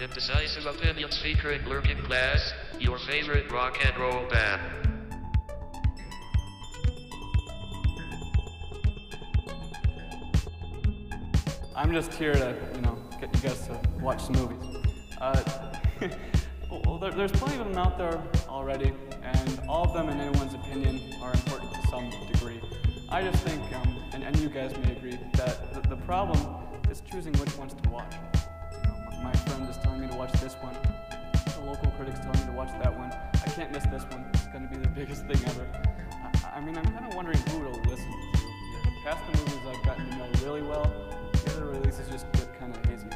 Indecisive opinions featuring Lurking Glass, your favorite rock and roll band. I'm just here to, you know, get you guys to watch some movies. Uh, well, there, there's plenty of them out there already, and all of them, in anyone's opinion, are important to some degree. I just think, um, and, and you guys may agree, that the, the problem is choosing which ones to watch. My friend is telling me to watch this one. The local critic's telling me to watch that one. I can't miss this one. It's going to be the biggest thing ever. I, I mean, I'm kind of wondering who to listen to. Past the movies I've gotten to know really well, the other releases just get kind of hazy.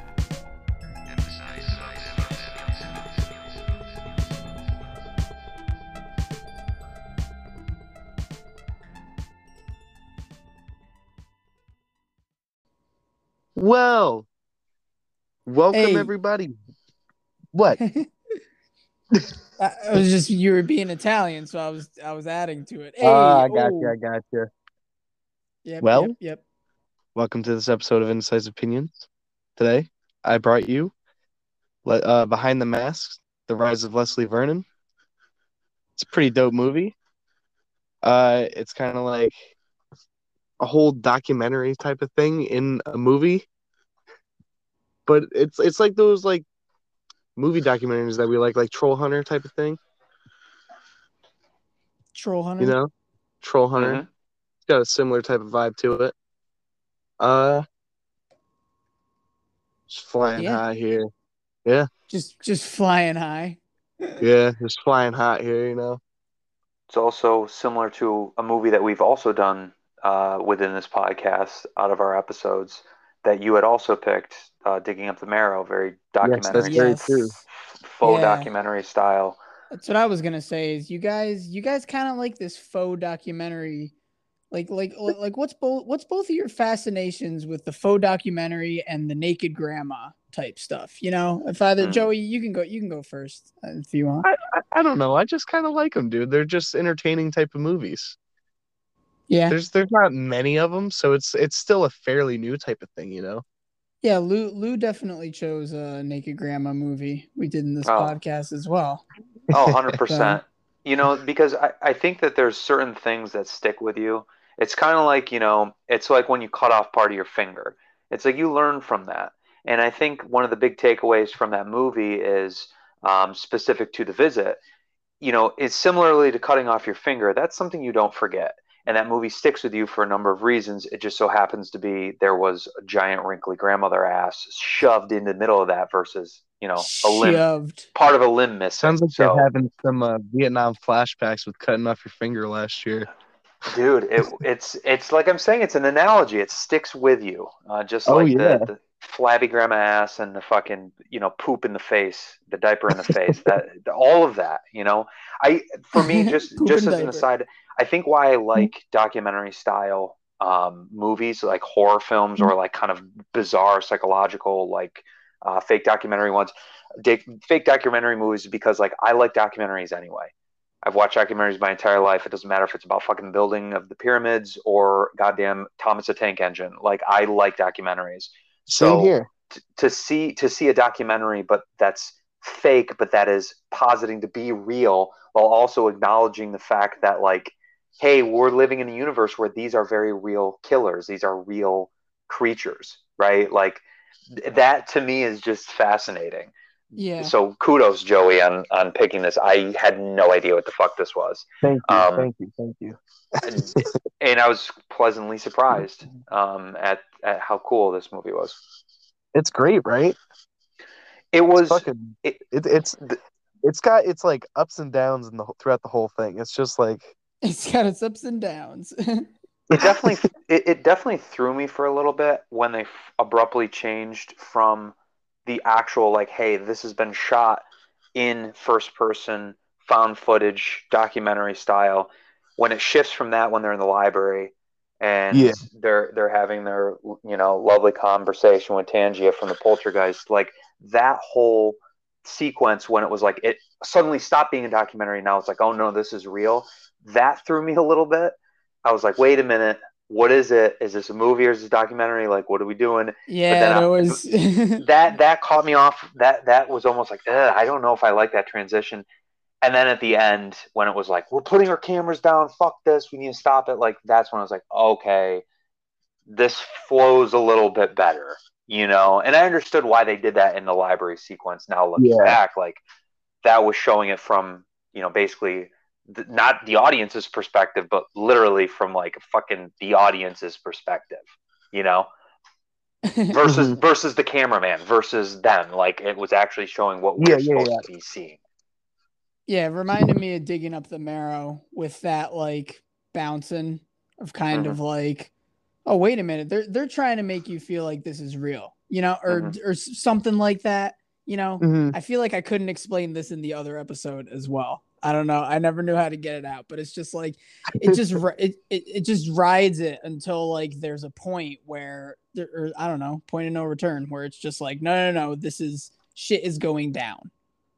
Well, welcome Hey. everybody. What? I I was just you were being Italian, so I was I was adding to it. Hey, Ah, I got you. oh, I got you. Yep, Well- yep, yep. Welcome to this episode of Indecisive Opinions. Today, I brought you uh, Behind the Mask: The Rise of Leslie Vernon. It's a pretty dope movie. Uh, it's kind of like a whole documentary type of thing in a movie, but it's it's like those like movie documentaries that we like, like Troll Hunter type of thing. Troll Hunter. You know, Troll Hunter. Mhm. It's got a similar type of vibe to it. Uh, just flying Yeah. high here. Yeah. Just just flying high. Yeah, just flying hot here. You know. It's also similar to a movie that we've also done uh, within this podcast out of our episodes that you had also picked, uh, Digging Up the Marrow, very Yes, that's documentary, very Yes. true. faux Yeah. documentary style. That's what I was gonna say. Is you guys you guys kind of like this faux documentary, like like like what's both what's both of your fascinations with the faux documentary and the naked grandma type stuff? You know, if either Hmm. Joey, you can go you can go first uh, if you want. I I, I don't know. I just kind of like them, dude. They're just entertaining type of movies. Yeah, There's there's not many of them, so it's it's still a fairly new type of thing. You know. Yeah. Lou Lou definitely chose a naked grandma movie we did in this Oh. podcast as well. Oh, 100%. you know, because I, I think that there's certain things that stick with you. It's kind of like, you know, it's like when you cut off part of your finger. It's like you learn from that. And I think one of the big takeaways from that movie is um, specific to the visit. You know, it's similarly to cutting off your finger. That's something you don't forget. And that movie sticks with you for a number of reasons. It just so happens to be there was a giant wrinkly grandmother ass shoved in the middle of that versus, you know, a limb, Shoved. part of a limb missing. Sounds like so, you're having some uh, Vietnam flashbacks with cutting off your finger last year. dude it, it's it's like i'm saying it's an analogy it sticks with you uh, just Oh, like yeah. the, the flabby grandma ass and the fucking you know poop in the face the diaper in the face that all of that you know i for me just just and as an aside i think why i like documentary style um, movies like horror films or like kind of bizarre psychological like uh, fake documentary ones Dick, fake documentary movies because like i like documentaries anyway I've watched documentaries my entire life. It doesn't matter if it's about fucking building of the pyramids or goddamn Thomas the Tank Engine. Like I like documentaries. Same So- here. T- to see to see a documentary, but that's fake, but that is positing to be real, while also acknowledging the fact that like, hey, we're living in a universe where these are very real killers. These are real creatures, right? Like th- that to me is just fascinating. Yeah. So kudos, Joey, on on picking this. I had no idea what the fuck this was, Thank you. um, thank you. Thank you. and, and I was pleasantly surprised um, at at how cool this movie was. It's great, right? It It's was fucking. it- It, it's it's got it's like ups and downs in the throughout the whole thing. It's just like It's got its ups and downs. it definitely it, it definitely threw me for a little bit when they f- abruptly changed from the actual like, hey, this has been shot in first person found footage documentary style. When it shifts from that when they're in the library and Yeah. they're they're having their you know lovely conversation with Tangina from the Poltergeist, like that whole sequence when it was like it suddenly stopped being a documentary now it's like oh no this is real that threw me a little bit I was like, wait a minute, what is it? Is this a movie or is this a documentary? Like, what are we doing? Yeah, then I- was. that that caught me off. That that was almost like I don't know if I like that transition. And then at the end, when it was like we're putting our cameras down, fuck this, we need to stop it. Like that's when I was like, okay, this flows a little bit better, you know. And I understood why they did that in the library sequence. Now looking Yeah. back, like that was showing it from you know basically th- not the audience's perspective, but literally from like fucking the audience's perspective, you know versus Mhm. versus the cameraman versus them. Like it was actually showing what we're Yeah, yeah, supposed yeah. to be seeing. yeah, it reminded me of digging up the marrow with that like bouncing of kind of like, oh wait a minute, they're they're trying to make you feel like this is real, you know, or Mhm. or something like that, you know. Mhm. I feel like I couldn't explain this in the other episode as well. I don't know. I never knew how to get it out, but it's just like it just it, it it just rides it until like there's a point where there or I don't know, point of no return where it's just like no no no, this is shit is going down.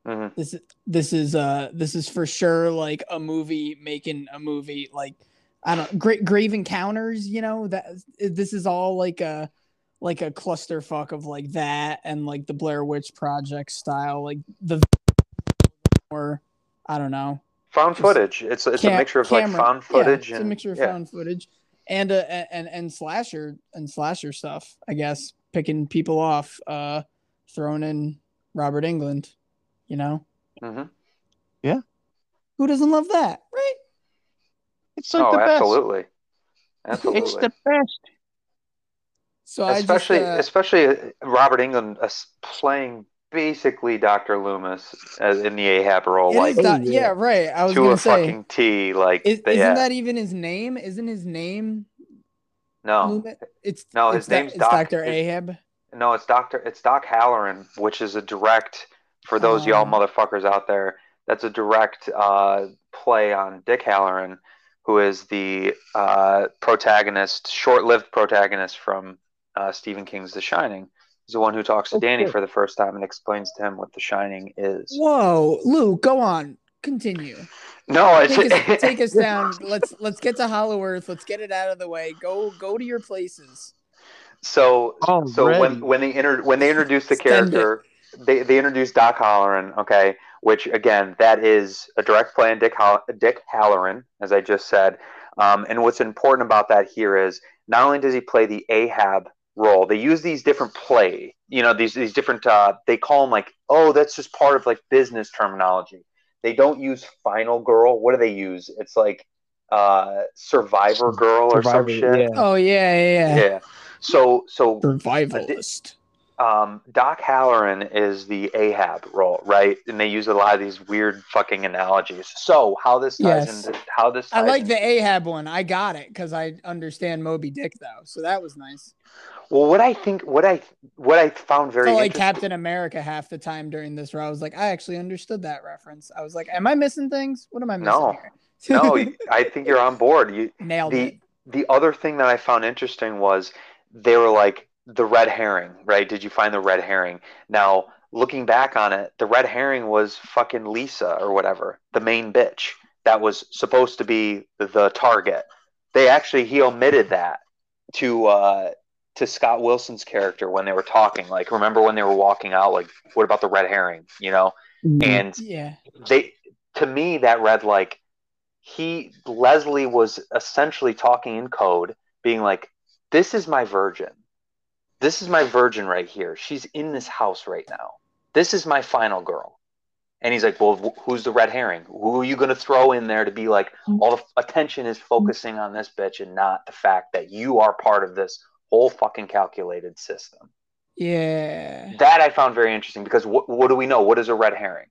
hmm This is this is uh this is for sure like a movie making a movie like I don't great grave encounters, you know, that this is all like a like a clusterfuck of like that and like the Blair Witch Project style, like the or I don't know. Found footage. It's it's a mixture of like camera- found yeah, footage it's and a mixture of yeah. found footage and uh and and slasher and slasher stuff, I guess, picking people off, uh throwing in Robert Englund, you know. Mhm. Yeah. Who doesn't love that, right? It's like oh, the best. absolutely, absolutely. It's the best. So especially I just, uh, especially uh, Robert Englund uh, playing basically Doctor Loomis as in the Ahab role, it like is not- yeah. yeah. right. I was to gonna a say, fucking T. Like is, isn't yeah. that even his name? Isn't his name? no, Loomis? It's No, his doc- name's it's Doc- Doctor Ahab. no, it's Doctor. It's Doc Halloran, which is a direct for those y'all Oh. motherfuckers out there. That's a direct uh, play on Dick Halloran, who is the uh, protagonist, short-lived protagonist from uh, Stephen King's The Shining. He's the one who talks to Danny for the first time and explains to him what The Shining is. Whoa, Lou, go on, continue. No, it's Take us, take us down. Let's let's get to Hollow Earth. Let's get it out of the way. Go go to your places. So, so when when they inter- when they introduce the Extend it. character, they they introduce Doc Halloran, okay, which again that is a direct play on Dick Hall- Dick Halloran, as I just said. Um, and what's important about that here is not only does he play the Ahab role, they use these different play, you know, these these different uh, they call them like, oh, that's just part of like business terminology. They don't use final girl. What do they use? It's like uh, survivor girl or some shit. yeah. Oh yeah, yeah, yeah. yeah. So so Survivalist. Um, Doc Halloran is the Ahab role, right? And they use a lot of these weird fucking analogies. So how this ties Yes. into how this I like in- the Ahab one. I got it because I understand Moby Dick though, so that was nice. well, what I think, what I what I found very felt like. Captain America half the time during this where I was like, I actually understood that reference. I was like, Am I missing things? What am I missing No. here? no, I think you're on board. You nailed the it. the other thing that I found interesting was they were like the red herring, right? Did you find the red herring? Now, looking back on it, the red herring was fucking Lisa or whatever, the main bitch that was supposed to be the target. They actually he omitted that to uh to Scott Wilson's character when they were talking. Like, remember when they were walking out? Like, what about the red herring? You know, and Yeah. they to me that read like he Leslie was essentially talking in code, being like, "This is my virgin. This is my virgin right here. She's in this house right now. This is my final girl." And he's like, "Well, who's the red herring? Who are you going to throw in there to be like mm-hmm. all the attention is focusing on this bitch and not the fact that you are part of this whole fucking calculated system?" Yeah. That I found very interesting because what what do we know? What is a red herring?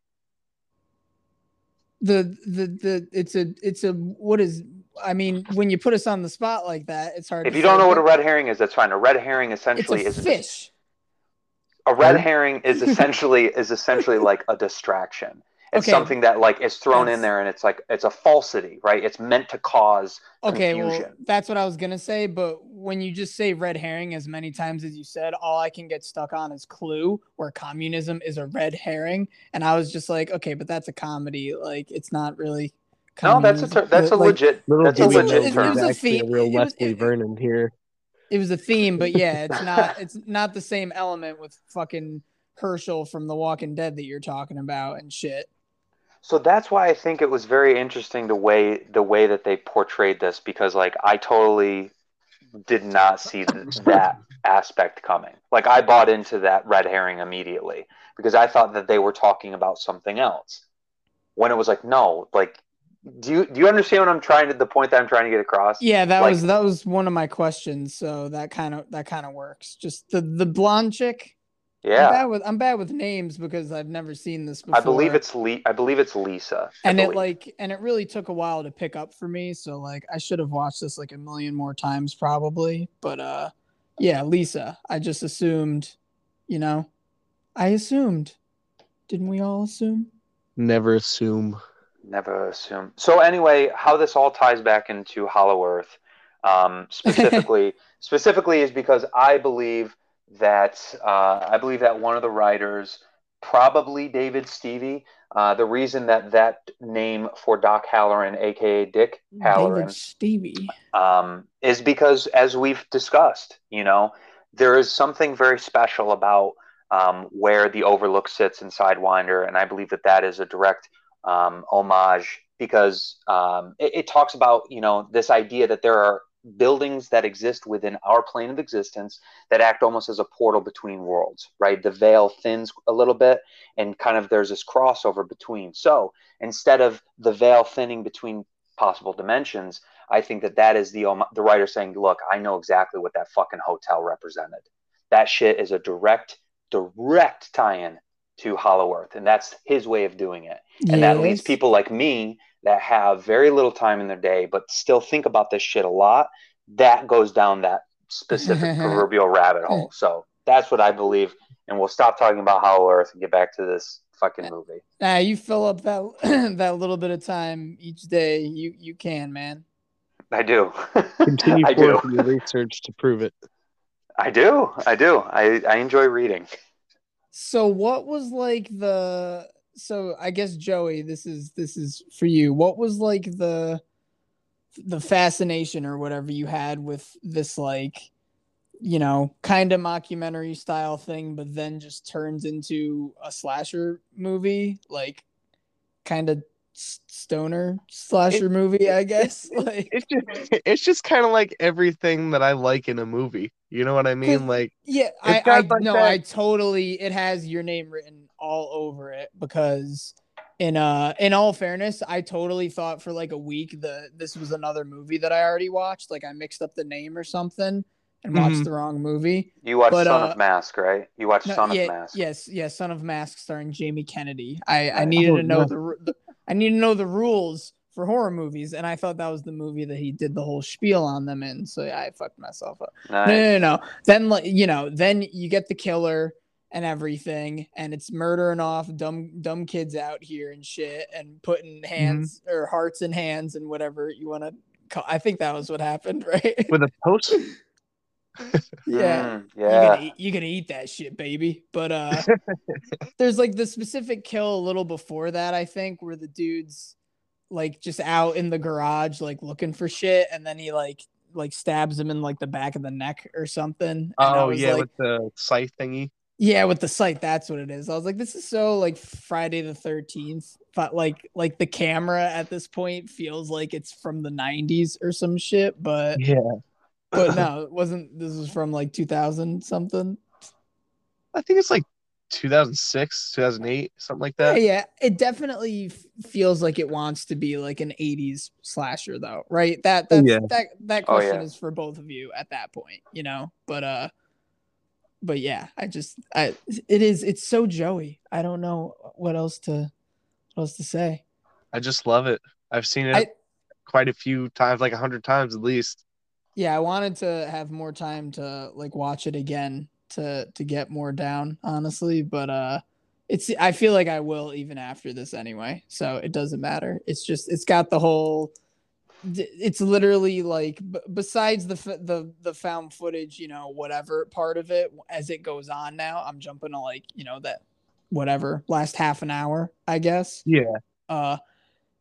The the the it's a it's a what is I mean, when you put us on the spot like that, it's hard If to you don't say, know what a red herring is, that's fine. A red herring it's essentially a is fish. a red herring is essentially is essentially like a distraction. It's Okay. something that like is thrown That's- in there and it's like it's a falsity, right? It's meant to cause Okay, well, confusion. that's what I was gonna say. But when you just say red herring as many times as you said, all I can get stuck on is Clue, where communism is a red herring, and I was just like, okay, but that's a comedy. Like, it's not really No, that's a ter- that's a like, legit Little that's a do we know legit it- it was a actually theme- real it was- Leslie it- Vernon here. it was a theme, but yeah, it's not it's not the same element with fucking Hershel from The Walking Dead that you're talking about and shit. So that's why I think it was very interesting the way the way that they portrayed this because like I totally did not see th- that aspect coming. Like I bought into that red herring immediately because I thought that they were talking about something else. When it was like no, like do you do you understand what I'm trying to the point that I'm trying to get across? Yeah, that Like- was that was one of my questions. So that kind of that kind of works. Just the the blonde chick. I'm Yeah. bad with I'm bad with names because I've never seen this before. I believe it's Le- I believe it's Lisa. I and it like and it really took a while to pick up for me. So like I should have watched this like a million more times probably. But uh, yeah, Lisa. I just assumed, you know, I assumed. Didn't we all assume? Never assume. Never assume. So anyway, how this all ties back into Hollow Earth, um, specifically, specifically is because I believe that uh, I believe that one of the writers, probably David Stieve, uh, the reason that that name for Doc Halloran, aka Dick Halloran, David Stieve. um, is because, as we've discussed, you know, there is something very special about um, where the Overlook sits in Sidewinder, and I believe that that is a direct um, homage because um, it, it talks about, you know, this idea that there are buildings that exist within our plane of existence that act almost as a portal between worlds, right? The veil thins a little bit, and kind of there's this crossover between. So instead of the veil thinning between possible dimensions, I think that that is the the writer saying, "Look, I know exactly what that fucking hotel represented. That shit is a direct, direct tie-in to Hollow Earth, and that's his way of doing it. And that leads people like me that have very little time in their day, but still think about this shit a lot. That goes down that specific proverbial rabbit hole. So that's what I believe. And we'll stop talking about Hollow Earth and get back to this fucking movie. Nah, you fill up that that little bit of time each day. You you can, man. I do. Continue I do. your research to prove it. I do. I do. I, I enjoy reading. So what was like the so I guess Joey, this is this is for you. What was like the the fascination or whatever you had with this like you know, kind of mockumentary style thing, but then just turns into a slasher movie, like kind of stoner slasher movie, I guess. Like It's just it's just kind of like everything that I like in a movie. You know what I mean? Like Yeah, I, I like no, that- I totally. It has your name written all over it because, in uh, in all fairness, I totally thought for like a week that this was another movie that I already watched. Like I mixed up the name or something and watched Mhm. the wrong movie. You watched But, Son uh, of Mask, right? You watched No, Son yeah, of Mask. Yes, yes, Son of Mask starring Jamie Kennedy. I I needed Oh, to know yeah. the, the I needed to know the rules for horror movies, and I thought that was the movie that he did the whole spiel on them in. So yeah, I fucked myself up. Nice. No, no, no, no. Then like you know, then you get the killer and everything, and it's murdering off dumb dumb kids out here and shit, and putting hands or hearts in hands and whatever you want to. call I think that was what happened, right? with a post. yeah. Mm, You're yeah. gonna, you're gonna eat that shit, baby. But uh there's like the specific kill a little before that, I think, where the dude's like just out in the garage, like looking for shit, and then he like like stabs him in like the back of the neck or something. Oh yeah, like, with the scythe thingy. yeah, with the sight, that's what it is. I was like, this is so like Friday the thirteenth, but like like the camera at this point feels like it's from the '90s or some shit. But Yeah, but no, it wasn't. This was from like 2000 something. I think it's like 2006, 2008, something like that. Yeah, it definitely f- feels like it wants to be like an 80s slasher though, right? That Oh, that's, yeah. that that Oh, question yeah. is for both of you at that point, you know. But uh but yeah, I just I it is it's so Joey. I don't know what else to what else to say. I just love it. I've seen it I- quite a few times, like a hundred times at least. Yeah, I wanted to have more time to like watch it again to to get more down, honestly, but uh it's I feel like I will even after this anyway. So it doesn't matter. It's just it's got the whole it's literally like b- besides the f- the the found footage, you know, whatever part of it as it goes on now, I'm jumping to like, you know, that whatever last half an hour, I guess Yeah, uh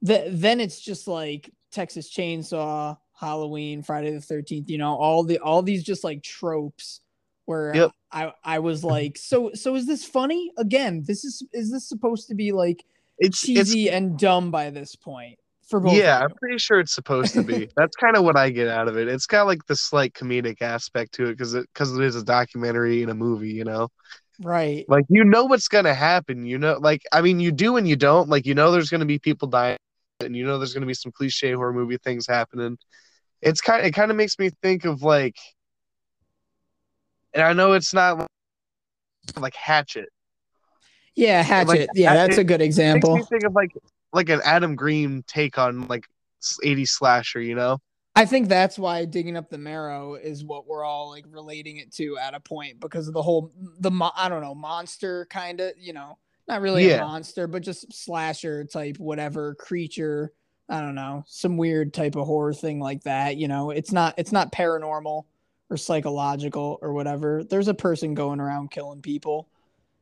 the, then it's just like Texas Chainsaw, Halloween, Friday the Thirteenth. You know, all the all these just like tropes where Yep. I I was like, so so is this funny? Again, this is is this supposed to be like It's it's cheesy and dumb by this point for both? yeah, I'm pretty sure it's supposed to be. That's kind of what I get out of it. It's got like the slight comedic aspect to it because it because it is a documentary and a movie. You know, right. like you know what's gonna happen. You know, like I mean, you do and you don't. Like you know, there's gonna be people dying, and you know, there's gonna be some cliche horror movie things happening. It's kind. It kind of makes me think of like, and I know it's not like Hatchet. Yeah, Hatchet. Like, yeah, that's a good It makes example. me think of like like an Adam Green take on like 80s slasher. You know. I think that's why digging up the marrow is what we're all like relating it to at a point because of the whole the mo- I don't know monster kind of you know not really Yeah. a monster but just slasher type whatever creature I don't know some weird type of horror thing like that you know it's not it's not paranormal or psychological or whatever there's a person going around killing people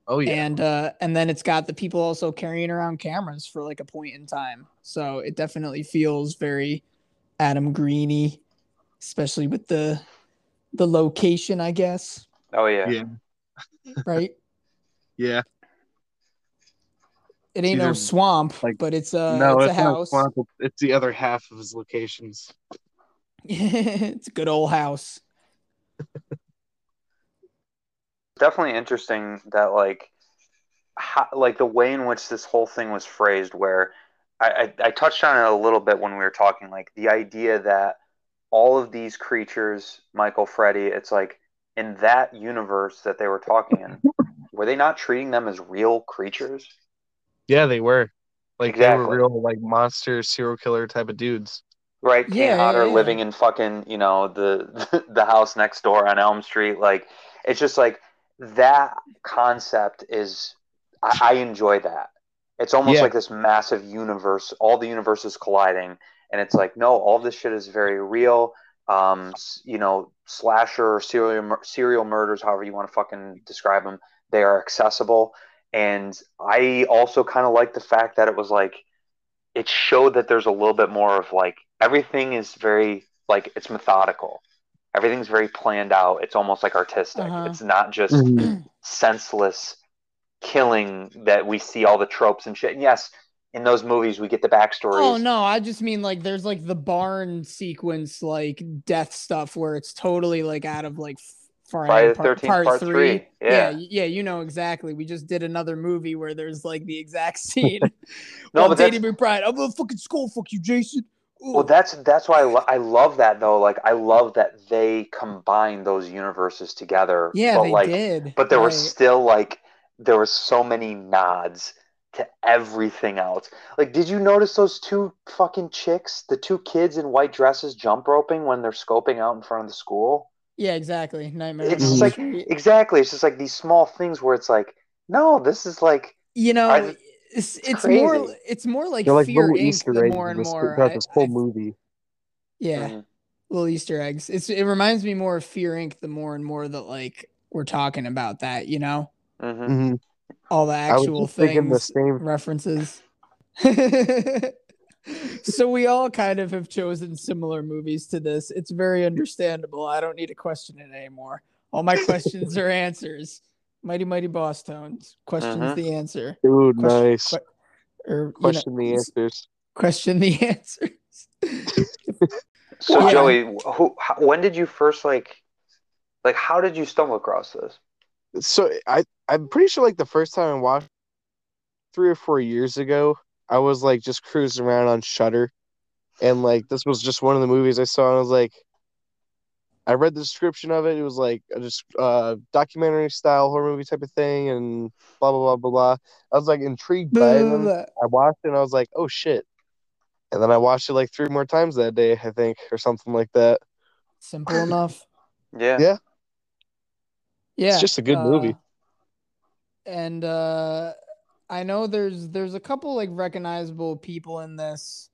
Oh yeah. and uh and then it's got the people also carrying around cameras for like a point in time so it definitely feels very adam greeny especially with the the location i guess Oh yeah. yeah. right Yeah. it ain't no swamp like- but it's uh no, it's, it's, a not house Swamp, it's- It's the other half of his locations. it's a good old house definitely interesting that like how, like the way in which this whole thing was phrased where I, I, I touched on it a little bit when we were talking like the idea that all of these creatures michael freddy it's like in that universe that they were talking in were they not treating them as real creatures Yeah, they were. Like they were real like monster serial killer type of dudes. Right? Kane Yeah, Hodder yeah, yeah. living in fucking you know the the house next door on elm street. Like it's just like that concept is i, I enjoy that. It's almost like this massive universe. All the universes colliding and it's like no all this shit is very real. Um you know slasher serial serial murders however you want to fucking describe them they are accessible. And i also kind of like the fact that it was like it showed that there's a little bit more of like everything is very like it's methodical everything's very planned out it's almost like artistic Uh-huh. it's not just Mm-hmm. senseless killing that we see all the tropes and shit and yes in those movies we get the backstory. oh no i just mean like there's like the barn sequence like death stuff where it's totally like out of like Friday the part, 13th, part, part three. three. Yeah. yeah, yeah, you know exactly. We just did another movie where there's like the exact scene. No, While but that's- Danny McBride, I'm gonna fucking skull fuck you, Jason. Well that's that's why I, lo- I love that though like i love that they combine those universes together yeah, but they like did. but there right. was still like there were so many nods to everything else. Like, did you notice those two fucking chicks, the two kids in white dresses, jump roping when they're scoping out in front of the school? yeah, exactly. Nightmare. It's just like exactly. It's just like these small things where it's like, no, this is like you know, it's it's more crazy. it's more like They're like Fear little Inc. Easter the eggs more and this- more. throughout I- this whole I- movie. yeah, mm, little Easter eggs. It's it reminds me more of Fear Inc. The more and more that like we're talking about that, you know, mhm. hmm all the actual just thinking the things. same. references. so we all kind of have chosen similar movies to this. It's very understandable. I don't need to question it anymore. All my questions are answers. Mighty Mighty Bosstones. Questions Mhm. the answer. Dude, Question- nice. que- or you know, Question the answers. Question the answers. So Yeah. Joey, who, how, when did you first like, like, how did you stumble across this? So I I'm pretty sure like the first time I watched three or four years ago, I was like just cruising around on Shudder, and like this was just one of the movies I saw, and I was like, I read the description of it. It was like a just uh documentary style horror movie type of thing, and blah blah blah blah blah. I was like intrigued by it. And I watched it, and I was like, oh shit. And then I watched it like three more times that day, I think, or something like that. Simple enough. Yeah. Yeah. Yeah. It's just a good movie. And uh I know there's there's a couple like recognizable people in this.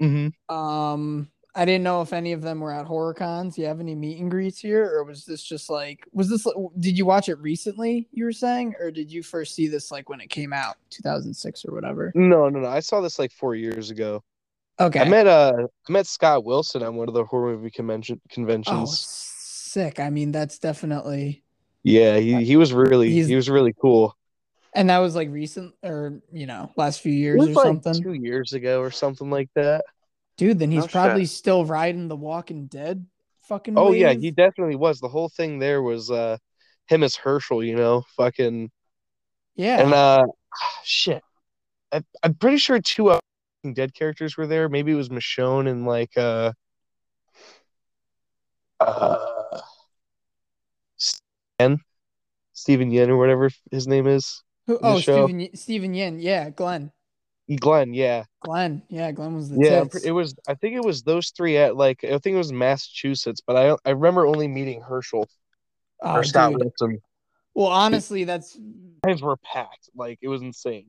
Mm-hmm. Um I didn't know if any of them were at horror cons. You have any meet and greets here, or was this just like was this did you watch it recently, you were saying, or did you first see this like when it came out, 2006 or whatever? No, no, no. I saw this like four years ago. Okay. I met uh I met Scott Wilson at one of the horror movie convention oh, conventions. sick. I mean, that's definitely. Yeah, he, he was really He's- he was really cool. And that was like recent or, you know, last few years or like something. two years ago or something like that. Dude, then he's No probably shit. still riding the Walking Dead fucking Oh yeah, he definitely was. The whole thing there was uh him as Hershel, you know, fucking yeah. and uh shit. I, I'm pretty sure two Walking dead characters were there. Maybe it was Michonne and like uh uh Stan, Steven Yeun or whatever his name is. Who, oh, show. Stephen, Y- Steven Yeun. Yeah, Glenn. Glenn, yeah. Glenn. Yeah, Glenn was the Yeah, tits. it was. I think it was those three at like I think it was Massachusetts, but I I remember only meeting Hershel oh, or Scott dude. Wilson. Well, honestly, that's Lines were packed, like it was insane.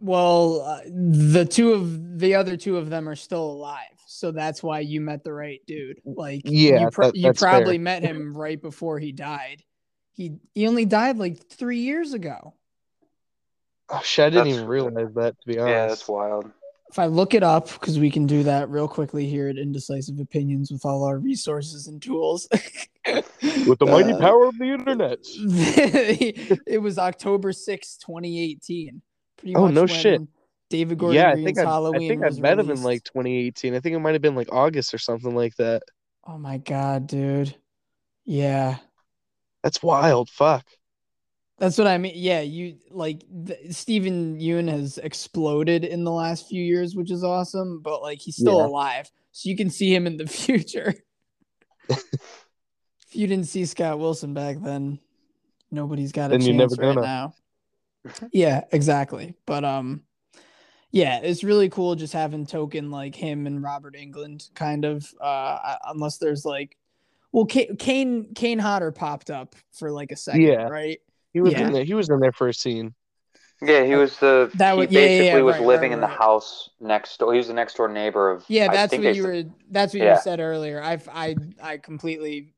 well, uh, the two of the other two of them are still alive, so that's why you met the right dude. Like, Yeah, you, pro- that- you probably fair. met him right before he died. He he only died like three years ago. Oh, shit, I didn't That's- even realize that to be honest. Yeah, that's wild. If I look it up, because we can do that real quickly here at Indecisive Opinions with all our resources and tools. With the mighty Uh, power of the internet. it was October sixth, 2018. Pretty Oh, much no when shit. David Gordon Yeah, I think I, I Halloween think I was met him in like 2018. I think it might have been like August or something like that. Oh my god, dude. Yeah. That's wild. Fuck. That's what I mean. Yeah, you like th- Steven Yeun has exploded in the last few years, which is awesome, but like he's still Yeah. alive. So you can see him in the future. if you didn't see Scott Wilson back then, nobody's got a Then chance never right gonna. now. Yeah, exactly. But um yeah, it's really cool just having token like him and Robert Englund kind of uh unless there's like well Ka- Kane Kane Hodder popped up for like a second, Yeah. right? He was Yeah. in there. He was in there for a scene. Yeah, he was the That he was- yeah, yeah, basically yeah, was right, living right, in the right. house next door. He was the next door neighbor of Yeah, I that's think what you said- were. That's what Yeah. you said earlier. I I I completely.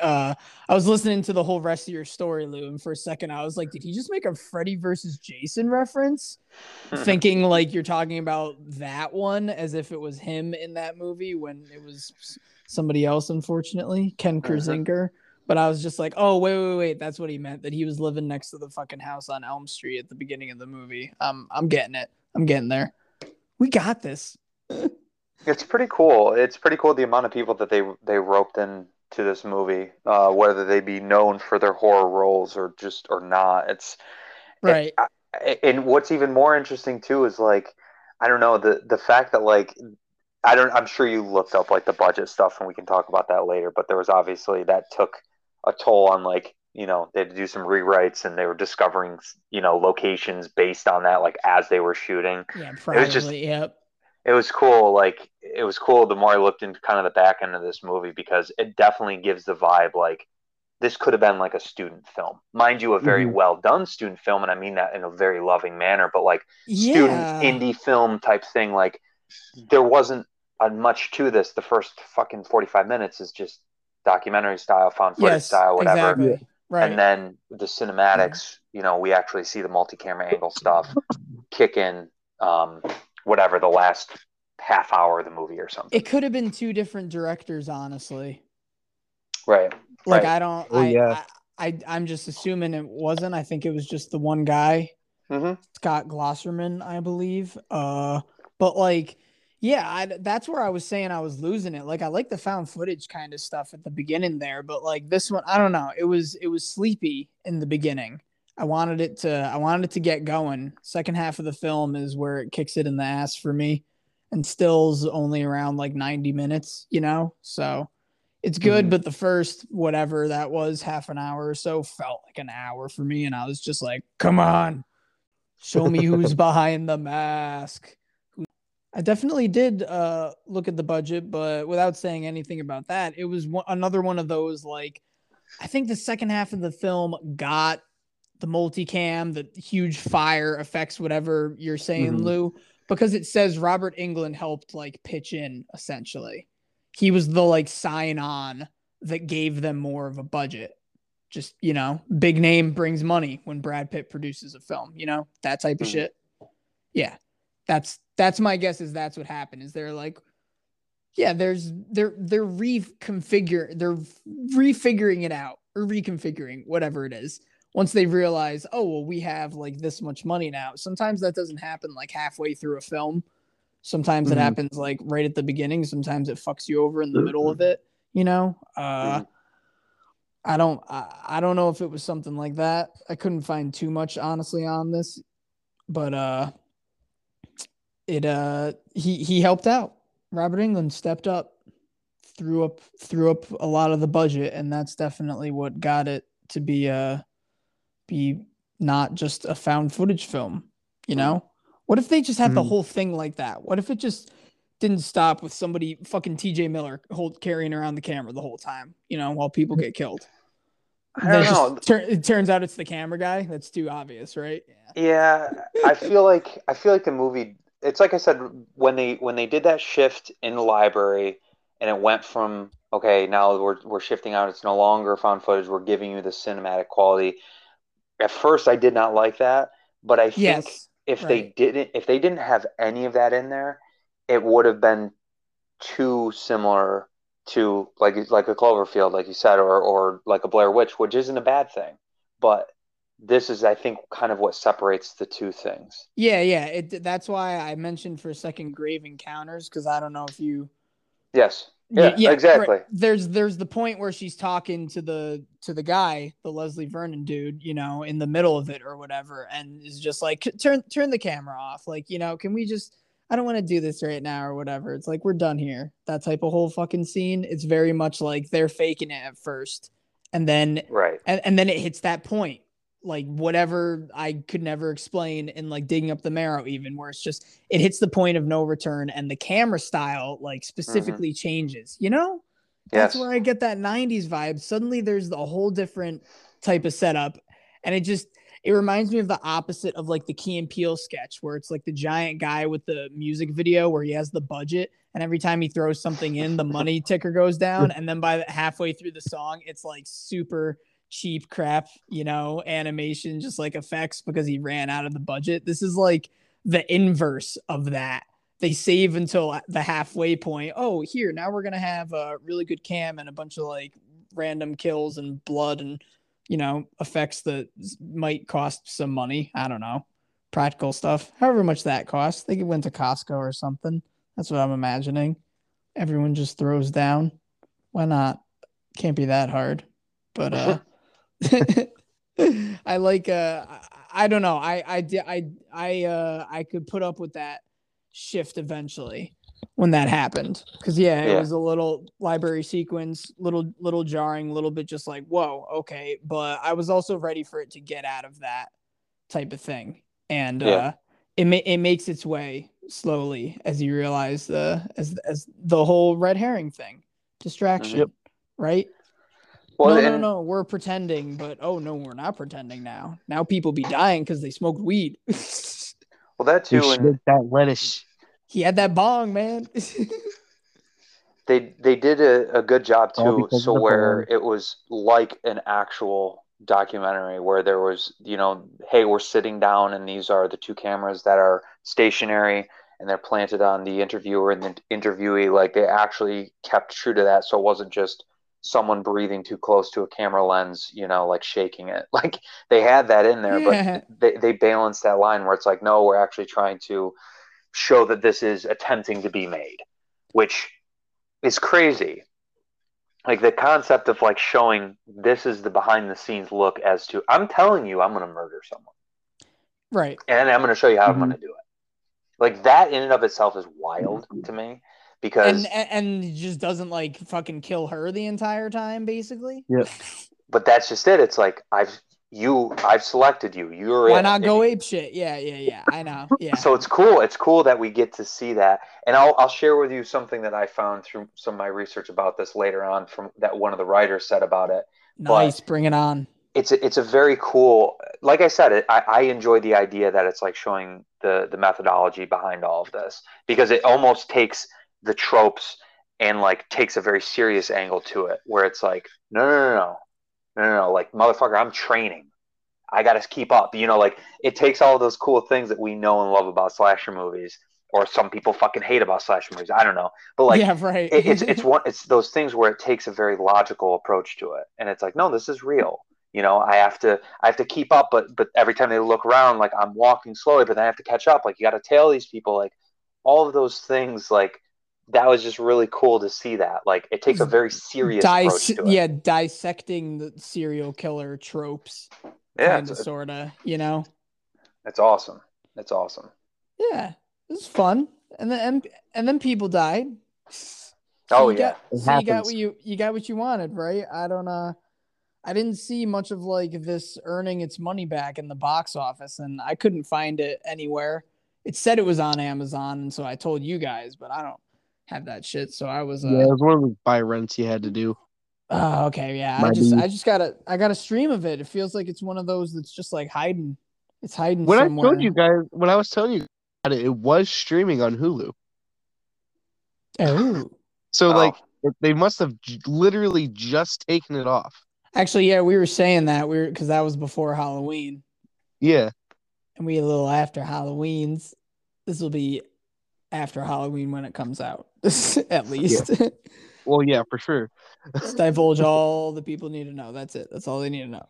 Uh, I was listening to the whole rest of your story, Lou, and for a second I was like, "Did he just make a Freddy versus Jason reference?" Thinking like you're talking about that one as if it was him in that movie when it was somebody else, unfortunately, Ken Mhm. Kirzinger. But I was just like, "Oh, wait, wait, wait, that's what he meant. That he was living next to the fucking house on Elm Street at the beginning of the movie." Um, I'm getting it. I'm getting there. We got this. It's pretty cool. It's pretty cool the amount of people that they they roped in to this movie, uh, whether they be known for their horror roles or just or not. It's Right. I- and what's even more interesting too is like I don't know the the fact that like I don't I'm sure you looked up like the budget stuff and we can talk about that later. But there was obviously that took a toll on like you know they had to do some rewrites and they were discovering you know locations based on that like as they were shooting Yeah, was just- yep. it was cool like it was cool the more i looked into kind of the back end of this movie because it definitely gives the vibe like this could have been like a student film mind you a very Mhm. well done student film and i mean that in a very loving manner but like Yeah. student indie film type thing like there wasn't much to this the first fucking 45 minutes is just documentary style found footage yes, style whatever Exactly. Right. and then the cinematics you know we actually see the multi-camera angle stuff kick in um whatever the last half hour of the movie or something it could have been two different directors, honestly. right Like Right. I don't. Oh, I, yeah. I, I I'm just assuming it wasn't. I think it was just the one guy, mm-hmm. Scott Glosserman, I believe. Uh, but like, yeah, I, that's where I was saying I was losing it. Like I like the found footage kind of stuff at the beginning there, but like this one, I don't know. It was it was sleepy in the beginning. I wanted it to I wanted it to get going. Second half of the film is where it kicks it in the ass for me, and still's only around like ninety minutes. You know, so it's good. Mhm. But the first whatever that was half an hour or so felt like an hour for me, and I was just like, come on, show me who's behind the mask. I definitely did uh, look at the budget, but without saying anything about that, it was one, another one of those like I think the second half of the film got the multicam, the huge fire effects, whatever you're saying, Mhm. Lou, because it says Robert Englund helped like pitch in essentially. He was the like sign on that gave them more of a budget. Just, you know, big name brings money when Brad Pitt produces a film, you know, that type of Mhm. shit. Yeah. That's that's my guess is that's what happened. Is they're like, yeah, there's they're they're reconfigure they're refiguring it out or reconfiguring whatever it is. Once they realize, oh well, we have like this much money now. Sometimes that doesn't happen like halfway through a film. Sometimes Mhm. it happens like right at the beginning. Sometimes it fucks you over in the middle of it. You know. Uh, Mhm. I don't. I, I don't know if it was something like that. I couldn't find too much honestly on this, but uh, it uh he he helped out. Robert Englund stepped up, threw up threw up a lot of the budget, and that's definitely what got it to be uh be not just a found footage film. You know, what if they just had the Mhm. whole thing like that? What if it just didn't stop with somebody fucking T.J. Miller hold carrying around the camera the whole time? You know, while people get killed. I don't it know. tur- it turns out it's the camera guy. That's too obvious, right? Yeah. Yeah, I feel like I feel like the movie. It's like I said when they when they did that shift in the library, and it went from okay now we're we're shifting out. It's no longer found footage. We're giving you the cinematic quality. At first, I did not like that, but I think Yes. if they didn't if they didn't have any of that in there, it would have been too similar to like like a Cloverfield, like you said, or or like a Blair Witch, which isn't a bad thing, but this is I think kind of what separates the two things. Yeah, yeah. It that's why I mentioned for a second Grave Encounters because I don't know if you Yes. Y- Yeah, exactly. right. There's there's the point where she's talking to the to the guy, the Leslie Vernon dude, you know, in the middle of it or whatever, and is just like turn turn the camera off. Like, you know, can we just I don't want to do this right now or whatever. It's like we're done here. That type of whole fucking scene. It's very much like they're faking it at first. And then Right. and, and then it hits that point like whatever i could never explain in like digging up the marrow even where it's just it hits the point of no return and the camera style like mm-hmm. specifically changes you know? That's Yes. where i get that 90s vibe. Suddenly there's a whole different type of setup and it just it reminds me of the opposite of like the Key and Peele sketch where it's like the giant guy with the music video where he has the budget and every time he throws something in the money ticker goes down and then by the halfway through the song it's like super cheap crap you know animation just like effects because he ran out of the budget. This is like the inverse of that. They save until the halfway point. Oh here now we're gonna have a really good cam and a bunch of like random kills and blood and you know effects that might cost some money. I don't know. Practical stuff. However much that costs. They went to costco or something. That's what i'm imagining. Everyone just throws down. Why not? Can't be that hard. But uh i like uh I- i don't know. I i i i uh i could put up with that shift eventually when that happened. Because yeah it Yeah. was a little library sequence little little jarring little bit just like whoa okay. But i was also ready for it to get out of that type of thing. And Yeah. uh it, ma- it makes its way slowly as you realize the as as the whole red herring thing. Distraction Yep. right Well, no, no, no. We're pretending, but oh no, we're not pretending now. Now people be dying because they smoked weed. Well, that You too, and that lettuce. he had that bong, man. they they did a, a good job too so where bong. it was like an actual documentary where there was you know hey we're sitting down and these are the two cameras that are stationary and they're planted on the interviewer and the interviewee like they actually kept true to that so it wasn't just someone breathing too close to a camera lens you know like shaking it like they had that in there Yeah. but they, they balanced that line where it's like no we're actually trying to show that this is attempting to be made which is crazy. Like the concept of like showing this is the behind the scenes look as to I'm telling you I'm gonna murder someone right. and I'm gonna show you how I'm Mhm. gonna do it. Like that in and of itself is wild to me because And and and just doesn't like fucking kill her the entire time, basically. Yeah. but that's just it. It's like I've you I've selected you. You're Why not And go you- ape shit? Yeah, yeah, yeah. I know. Yeah. So it's cool. It's cool that we get to see that, and I'll I'll share with you something that I found through some of my research about this later on from that one of the writers said about it. nice. Bring it on. it's a, it's a very cool like i said it, I, I enjoy the idea that it's like showing the the methodology behind all of this because it almost takes the tropes and like takes a very serious angle to it where it's like no no no no no no, no like motherfucker i'm training I got to keep up. You know, like it takes all those cool things that we know and love about slasher movies, or some people fucking hate about slasher movies. I don't know, but like yeah, right. it, it's it's one it's those things where it takes a very logical approach to it, and it's like, no, this is real. You know, I have to I have to keep up, but but every time they look around, like I'm walking slowly, but then I have to catch up. Like you got to tail these people. Like all of those things, like that was just really cool to see that. Like it takes a very serious approach Dis- to it. yeah, dissecting the serial killer tropes, yeah, kind of, it's, sort of. You know. that's awesome. That's awesome. Yeah, it was fun, and then and, and then people died. So Oh, you yeah. got, so you got what you you got what you wanted, right? I don't uh, I didn't see much of like this earning its money back in the box office, and I couldn't find it anywhere. It said it was on Amazon, and so I told you guys, but I don't have that shit. So I was uh, Yeah, it was one of the buy rents you had to do. Oh, okay, yeah. I just dude. I just got a I got a stream of it. It feels like it's one of those that's just like hiding. It's hiding When somewhere. I told you guys, when I was telling you about it, it was streaming on Hulu. Oh. So Oh. like they must have j- literally just taken it off. Actually, yeah, we were saying that we were because that was before Halloween, Yeah, and we a little after Halloween's. This will be after Halloween when it comes out, at least. well, yeah, for sure. Just divulge all the people need to know. That's it. That's all they need to know.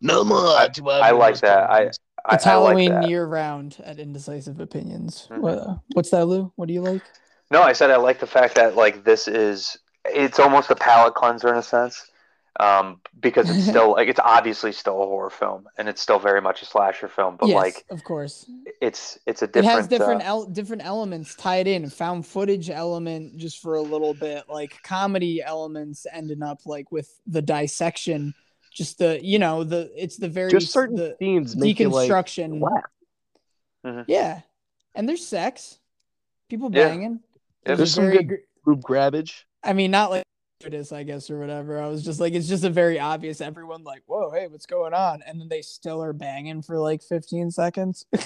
No more. I- to I like that. I It's I, I like Halloween that. year round at Indecisive Opinions. Mhm. What, what's that, Lou? What do you like? No, I said I like the fact that like this is it's almost a palate cleanser in a sense. Um, because it's still like it's obviously still a horror film and it's still very much a slasher film, but yes, like of course. it's it's a different it has different uh, el- different elements tied in found footage element just for a little bit like comedy elements ending up like with the dissection just the you know the it's the very Just certain the scenes make you like deconstruction laugh. yeah and there's sex people banging Yeah. There's There's some very good- gr- boob grabbage. i mean not like it is i guess or whatever. I was just like it's just a very obvious everyone like whoa hey what's going on? And then they still are banging for like 15 seconds.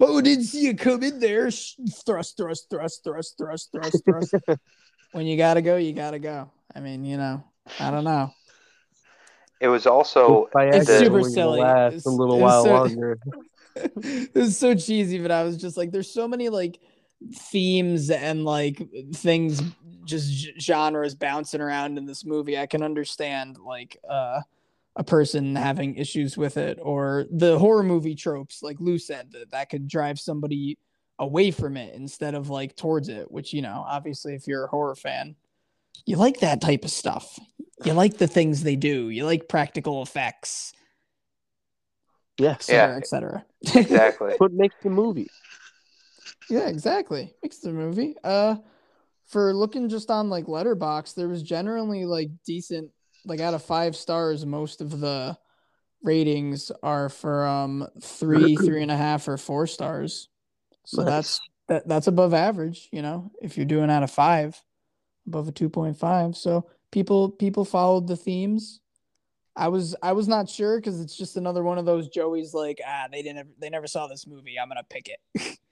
Oh didn't see you come in there. Thrust thrust thrust thrust thrust thrust thrust. When you gotta go you gotta go. I mean you know i don't know. It was also It's accident, super silly. Last It's- a little it's while so- longer. it was so cheesy, but I was just like, there's so many like themes and like things, just g- genres bouncing around in this movie. I can understand like uh, a person having issues with it, or the horror movie tropes, like Lou said, that that could drive somebody away from it instead of like towards it. Which you know, obviously, if you're a horror fan, you like that type of stuff. You like the things they do. You like practical effects, Yes. et Yeah. cetera, et cetera. exactly What makes the movie? Yeah, exactly. Makes the movie. Uh for looking just on like Letterboxd, there was generally like decent like out of five stars, most of the ratings are for um three, three and a half, or four stars. So Nice. that's that that's above average, you know, if you're doing out of five, above a two point five. So people people followed the themes. I was I was not sure because it's just another one of those Joey's like ah they didn't they never saw this movie I'm gonna pick it,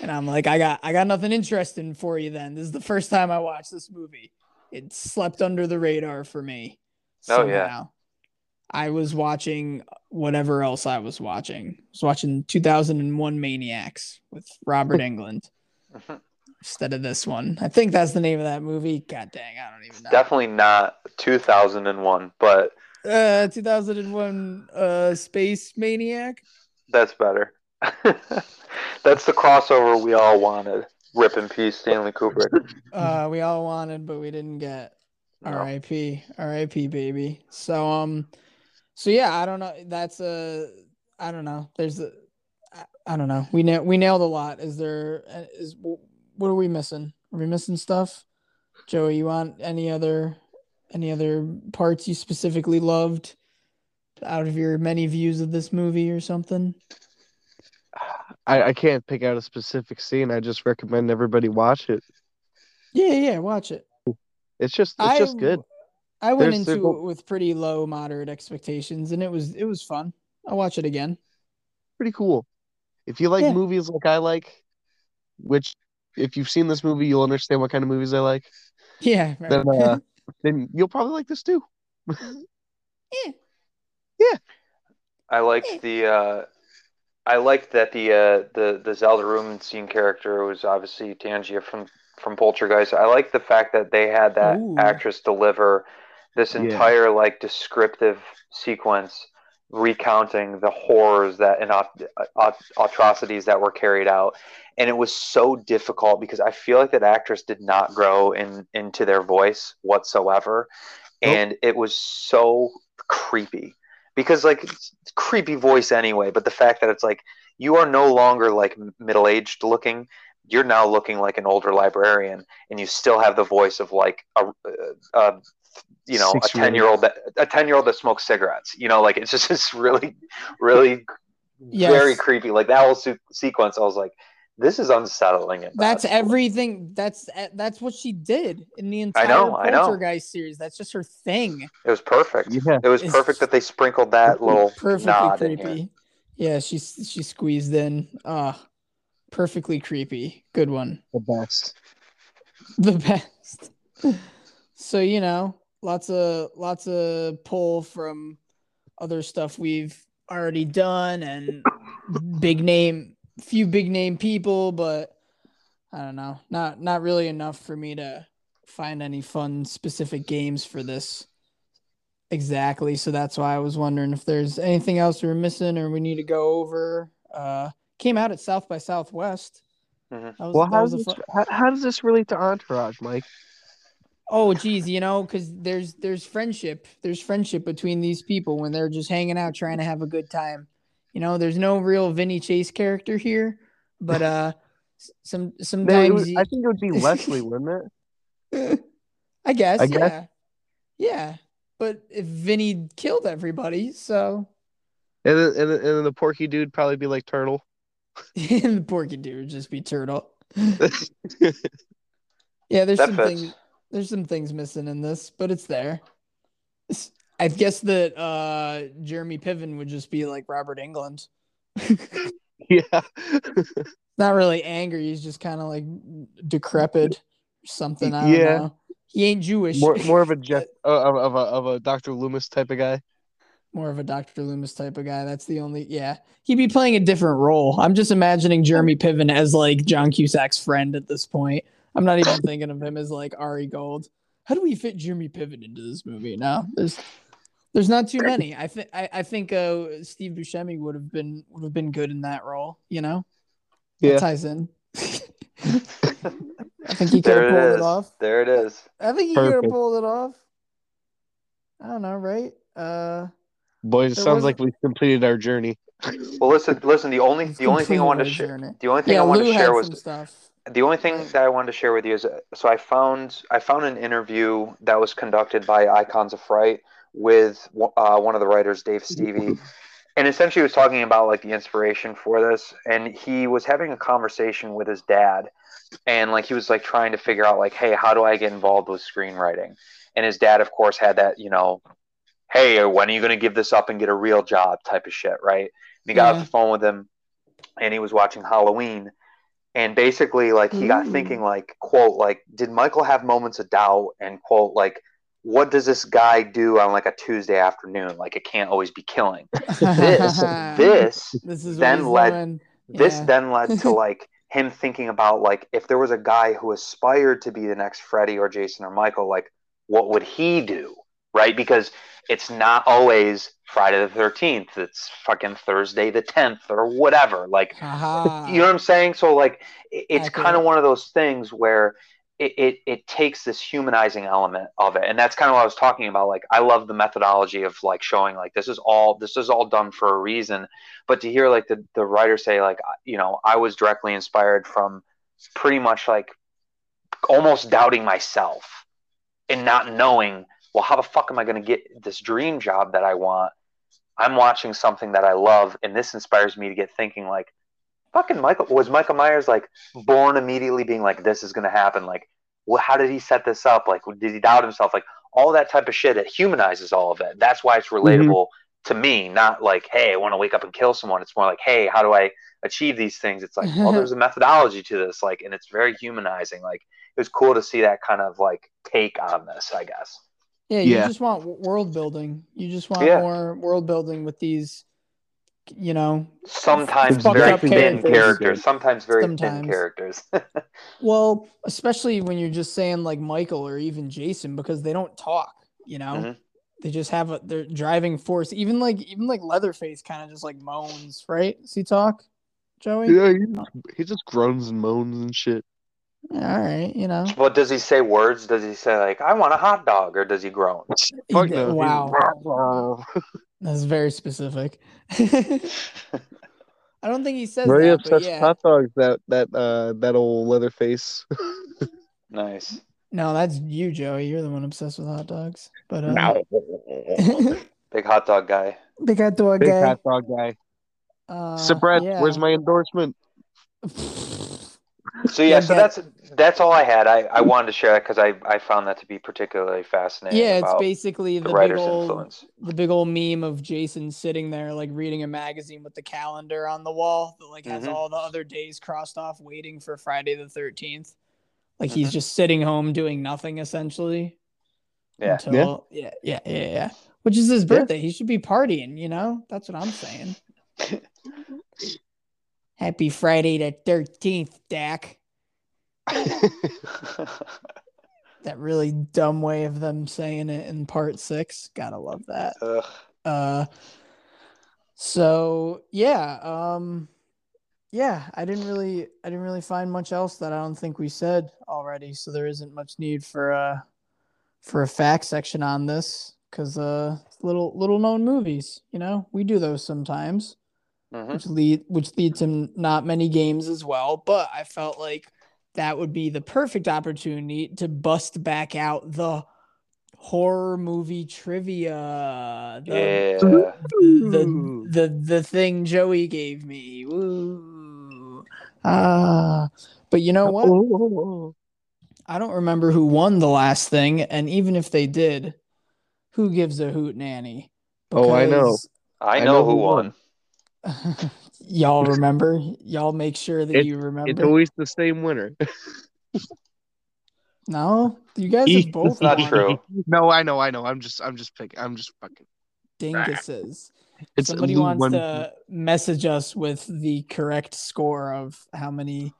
and I'm like I got I got nothing interesting for you then. This is the first time I watched this movie. It slept under the radar for me. Oh, yeah. I was watching whatever else I was watching. I was watching 2001 Maniacs with Robert Englund instead of this one. I think that's the name of that movie. God dang, I don't even know. definitely not 2001 but Uh, 2001 uh, Space Maniac. that's better that's the crossover we all wanted rip in peace stanley kubrick Uh, we all wanted, but we didn't get. No. R.I.P. R.I.P. Baby. So um, so yeah, I don't know. That's a. I don't know. There's a. I, I don't know. We na- we nailed a lot. Is there? uh, what are we missing? Are we missing stuff? Joey, you want any other any other parts you specifically loved out of your many views of this movie or something? I, I can't pick out a specific scene. I just recommend everybody watch it. Yeah, yeah, watch it. It's just it's just good. I went There's- there's into no- it with pretty low, moderate expectations, and it was it was fun. I'll watch it again. Pretty cool. If you like Yeah. movies like I like, which if you've seen this movie, you'll understand what kind of movies I like. Yeah, right. Then uh, then you'll probably like this too. Yeah. Yeah, I liked the uh, I liked that the uh, the the Zelda Rubinstein character was obviously Tangina from from Poltergeist. I like the fact that they had that Ooh. actress deliver this Yeah. entire like descriptive sequence recounting the horrors that and at- atrocities that were carried out and it was so difficult because i feel like that actress did not grow in into their voice whatsoever Nope. and it was so creepy because like it's creepy voice anyway but the fact that it's like you are no longer like middle-aged looking you're now looking like an older librarian and you still have the voice of like a, a, a you know a Six-year-old. 10 year old that a 10 year old that smokes cigarettes you know like it's just this really really Yes. very creepy like that whole se- sequence i was like this is unsettling at That's best. everything. That's that's what she did in the entire know, I know. Poltergeist series. That's just her thing. it was perfect Yeah. it was It's perfect that they sprinkled that little Perfectly nod in here. creepy. Yeah, she's she squeezed in. Ah, perfectly creepy. Good one. The best. The best. so you know, lots of lots of pull from other stuff we've already done and big name few big name people, but I don't know. Not not really enough for me to find any fun specific games for this. Exactly. So that's why I was wondering if there's anything else we're missing or we need to go over. Uh came out at South by Southwest. Mhm. Was, Well, how was does, a this, how, how does this relate to Entourage, Mike? Oh geez, you know, because there's there's friendship. There's friendship between these people when they're just hanging out trying to have a good time. You know, there's no real Vinny Chase character here, but uh s- some No, it sometimes would- you- I think it would be Leslie, wouldn't it? I guess, I yeah. guess. Yeah. But if Vinny killed everybody, so And then, and then, and the Porky dude probably be like Turtle. and the Porky Dude would just be turtle. Yeah, there's that some fits things there's some things missing in this, but it's there. It's- I guess that uh Jeremy Piven would just be like Robert Englund. yeah. Not really angry, he's just kind of like decrepit something. I don't Yeah. know. He ain't Jewish. more more of a Jeff uh, of, of a of a Dr. Loomis type of guy. more of a Dr. Loomis type of guy. That's the only yeah. He'd be playing a different role. I'm just imagining Jeremy Piven as like John Cusack's friend at this point. I'm not even thinking of him as like Ari Gold. How do we fit Jeremy Piven into this movie? No, there's there's not too many. I think I, I think uh Steve Buscemi would have been would have been good in that role, you know? That ties in. I think he could there have pulled it it is off. there it is I think he could have pulled it off. I don't know, right? Uh Boys, it sounds wasn't- like we've completed our journey. well listen listen the only the only thing i wanted to completely share journey. the only thing Yeah, i wanted Lou to share was stuff. the only thing that I wanted to share with you is uh, so I found I found an interview that was conducted by Icons of Fright with uh, one of the writers, Dave Stieve, and essentially he was talking about like the inspiration for this, and he was having a conversation with his dad, and like he was like trying to figure out like, hey, how do I get involved with screenwriting? And his dad, of course, had that you know, hey, when are you going to give this up and get a real job type of shit, right? And he got Yeah. off the phone with him, and he was watching Halloween and basically like he got Ooh. thinking like quote like did michael have moments of doubt and quote like what does this guy do on like a tuesday afternoon? Like it can't always be killing. This this This is then led- he's doing. this then led to like him thinking about like if there was a guy who aspired to be the next freddy or jason or michael like what would he do? Right? Because it's not always friday the 13th it's fucking thursday the 10th or whatever. Like Haha. you know what I'm saying? So like, it's kind of one of those things where it, it it takes this humanizing element of it, and that's kind of what I was talking about. Like, I love the methodology of like showing like this is all this is all done for a reason, but to hear like the the writer say like you know I was directly inspired from pretty much like almost doubting myself and not knowing well how the fuck am I going to get this dream job that I want. I'm watching something that I love, and this inspires me to get thinking like fucking Michael was Michael Myers like born immediately being like this is gonna happen like well how did he set this up? Like did he doubt himself? Like all that type of shit it humanizes all of it. That's why it's mm-hmm. relatable to me not like hey I want to wake up and kill someone. It's more like hey how do I achieve these things? It's like well mm-hmm. there's a methodology to this like and it's very humanizing. Like it was cool to see that kind of like take on this I guess. Yeah, you Yeah. just want world building. You just want Yeah. more world building with these you know, Sometimes very up thin characters. characters. Sometimes very thin characters. well, especially when you're just saying like Michael or even Jason because they don't talk, you know. Mhm. They just have a their driving force. Even like even like Leatherface kind of just like moans, right? Does he talk, Joey? Yeah, he just, he just groans and moans and shit. Yeah, all right, you know. Well, does he say words? Does he say like "I want a hot dog" or does he groan? Fuck no. he- wow. That's very specific. I don't think he says Very that, obsessed with yeah. hot dogs. That that uh that old Leatherface. Nice. No, that's you, Joey. You're the one obsessed with hot dogs. But uh, Big hot dog guy. big hot dog Big guy. Big hot dog guy. Uh, so Brett, yeah. where's my endorsement? So yeah, Yeah, so that's that's all I had. I, I wanted to share that because I, I found that to be particularly fascinating. Yeah, it's basically the, the, big writer's old influence. the big old meme of Jason sitting there like reading a magazine with the calendar on the wall that like has Mhm. all the other days crossed off waiting for Friday the 13th. Like he's Mhm. just sitting home doing nothing essentially. Yeah. Until, yeah. Yeah, yeah, yeah, Which is his birthday. He should be partying, you know? That's what I'm saying. Happy Friday the 13th, Dak. That really dumb way of them saying it in part six. Gotta love that. Ugh. Uh so yeah, um yeah, I didn't really I didn't really find much else that I don't think we said already, so there isn't much need for uh for a fact section on this cuz uh little little known movies, you know? We do those sometimes, Mhm. which lead which lead to not many games as well, but I felt like that would be the perfect opportunity to bust back out the horror movie trivia. The, Yeah. the the the thing Joey gave me. Woo. Ah. But you know what? Oh. I don't remember who won the last thing, and even if they did, who gives a hoot nanny? Oh, I know. Because- I know who won. Y'all remember? Y'all make sure that It's- you It's remember. always the same winner. no, you guys have both It's Not won true. no, I know, I know. I'm just, I'm just picking. I'm just fucking. dinguses. It's Somebody wants won- to message us with the correct score of how many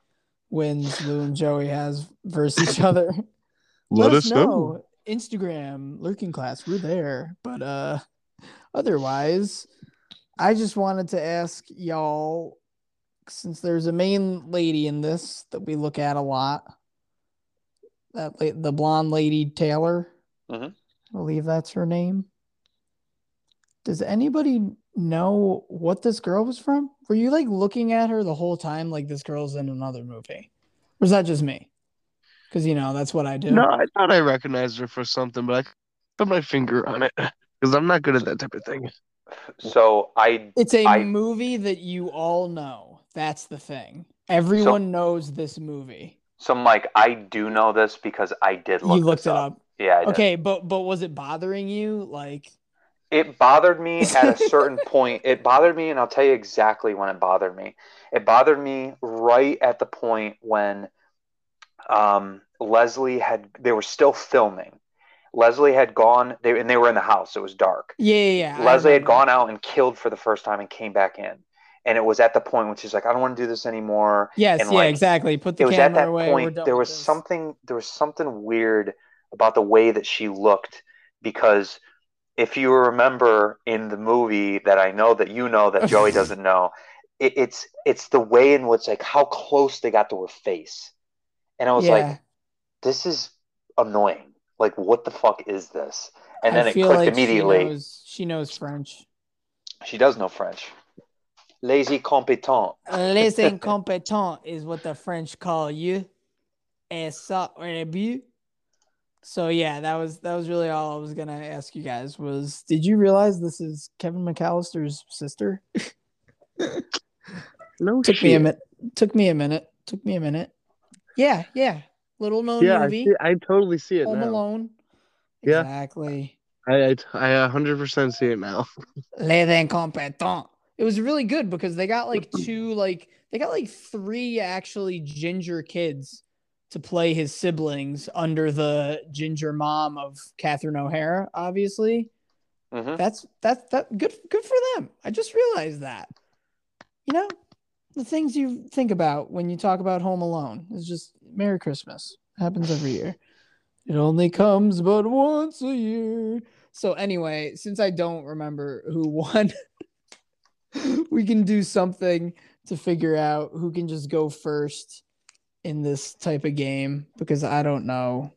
wins Lou and Joey has versus each other. Let, us know. Instagram, lurking class, we're there. But uh otherwise, I just wanted to ask y'all since there's a main lady in this that we look at a lot. That la- the blonde lady Taylor. Mhm. I believe that's her name. Does anybody know what this girl was from? Were you like looking at her the whole time like this girl's in another movie? Or is that just me? Because you know that's what I do. No, I thought I recognized her for something, but I put my finger on it because I'm not good at that type of thing. So I It's a I- movie that you all know. That's the thing. Everyone knows this movie. so I'm like, I do know this because I did look you looked it up. Yeah, I did. Okay, but but was it bothering you? Like It bothered me at a certain point. It bothered me, and I'll tell you exactly when it bothered me. It bothered me right at the point when um, Leslie had. They were still filming. Leslie had gone, they, and they were in the house. It was dark. yeah, yeah, yeah. Leslie had gone out and killed for the first time and came back in. And it was at the point when she's like, I don't want to do this anymore. Yes, and, yeah, like, exactly. Put the it was at that away. point there was this. something there was something weird about the way that she looked because if you remember in the movie that I know that you know that Joey doesn't know, it, it's it's the way in which like how close they got to her face, and I was yeah. like, this is annoying. Like, what the fuck is this? And then it feel clicked like immediately. She knows, she knows French. She does know French. Lazy competent. Les incompetents is what the French call you. Et ça, rebu. So yeah, that was that was really all I was gonna ask you guys was did you realize this is Kevin McAllister's sister? No Took shit. me a minute. Took me a minute. Took me a minute. Yeah, yeah. Little known Yeah, I, movie. see, I totally see it Home now. Alone. Yeah. Exactly. I, I, I 100% see it now. Les incompetents. It was really good because they got like two, like they got like three actually ginger kids to play his siblings under the ginger mom of Catherine O'Hara, obviously. hmm That's that's that good good for them. I just realized that. You know, the things you think about when you talk about Home Alone is just Merry Christmas. Happens every year. It only comes but once a year. So anyway, since I don't remember who won, we can do something to figure out who can just go first in this type of game because I don't know.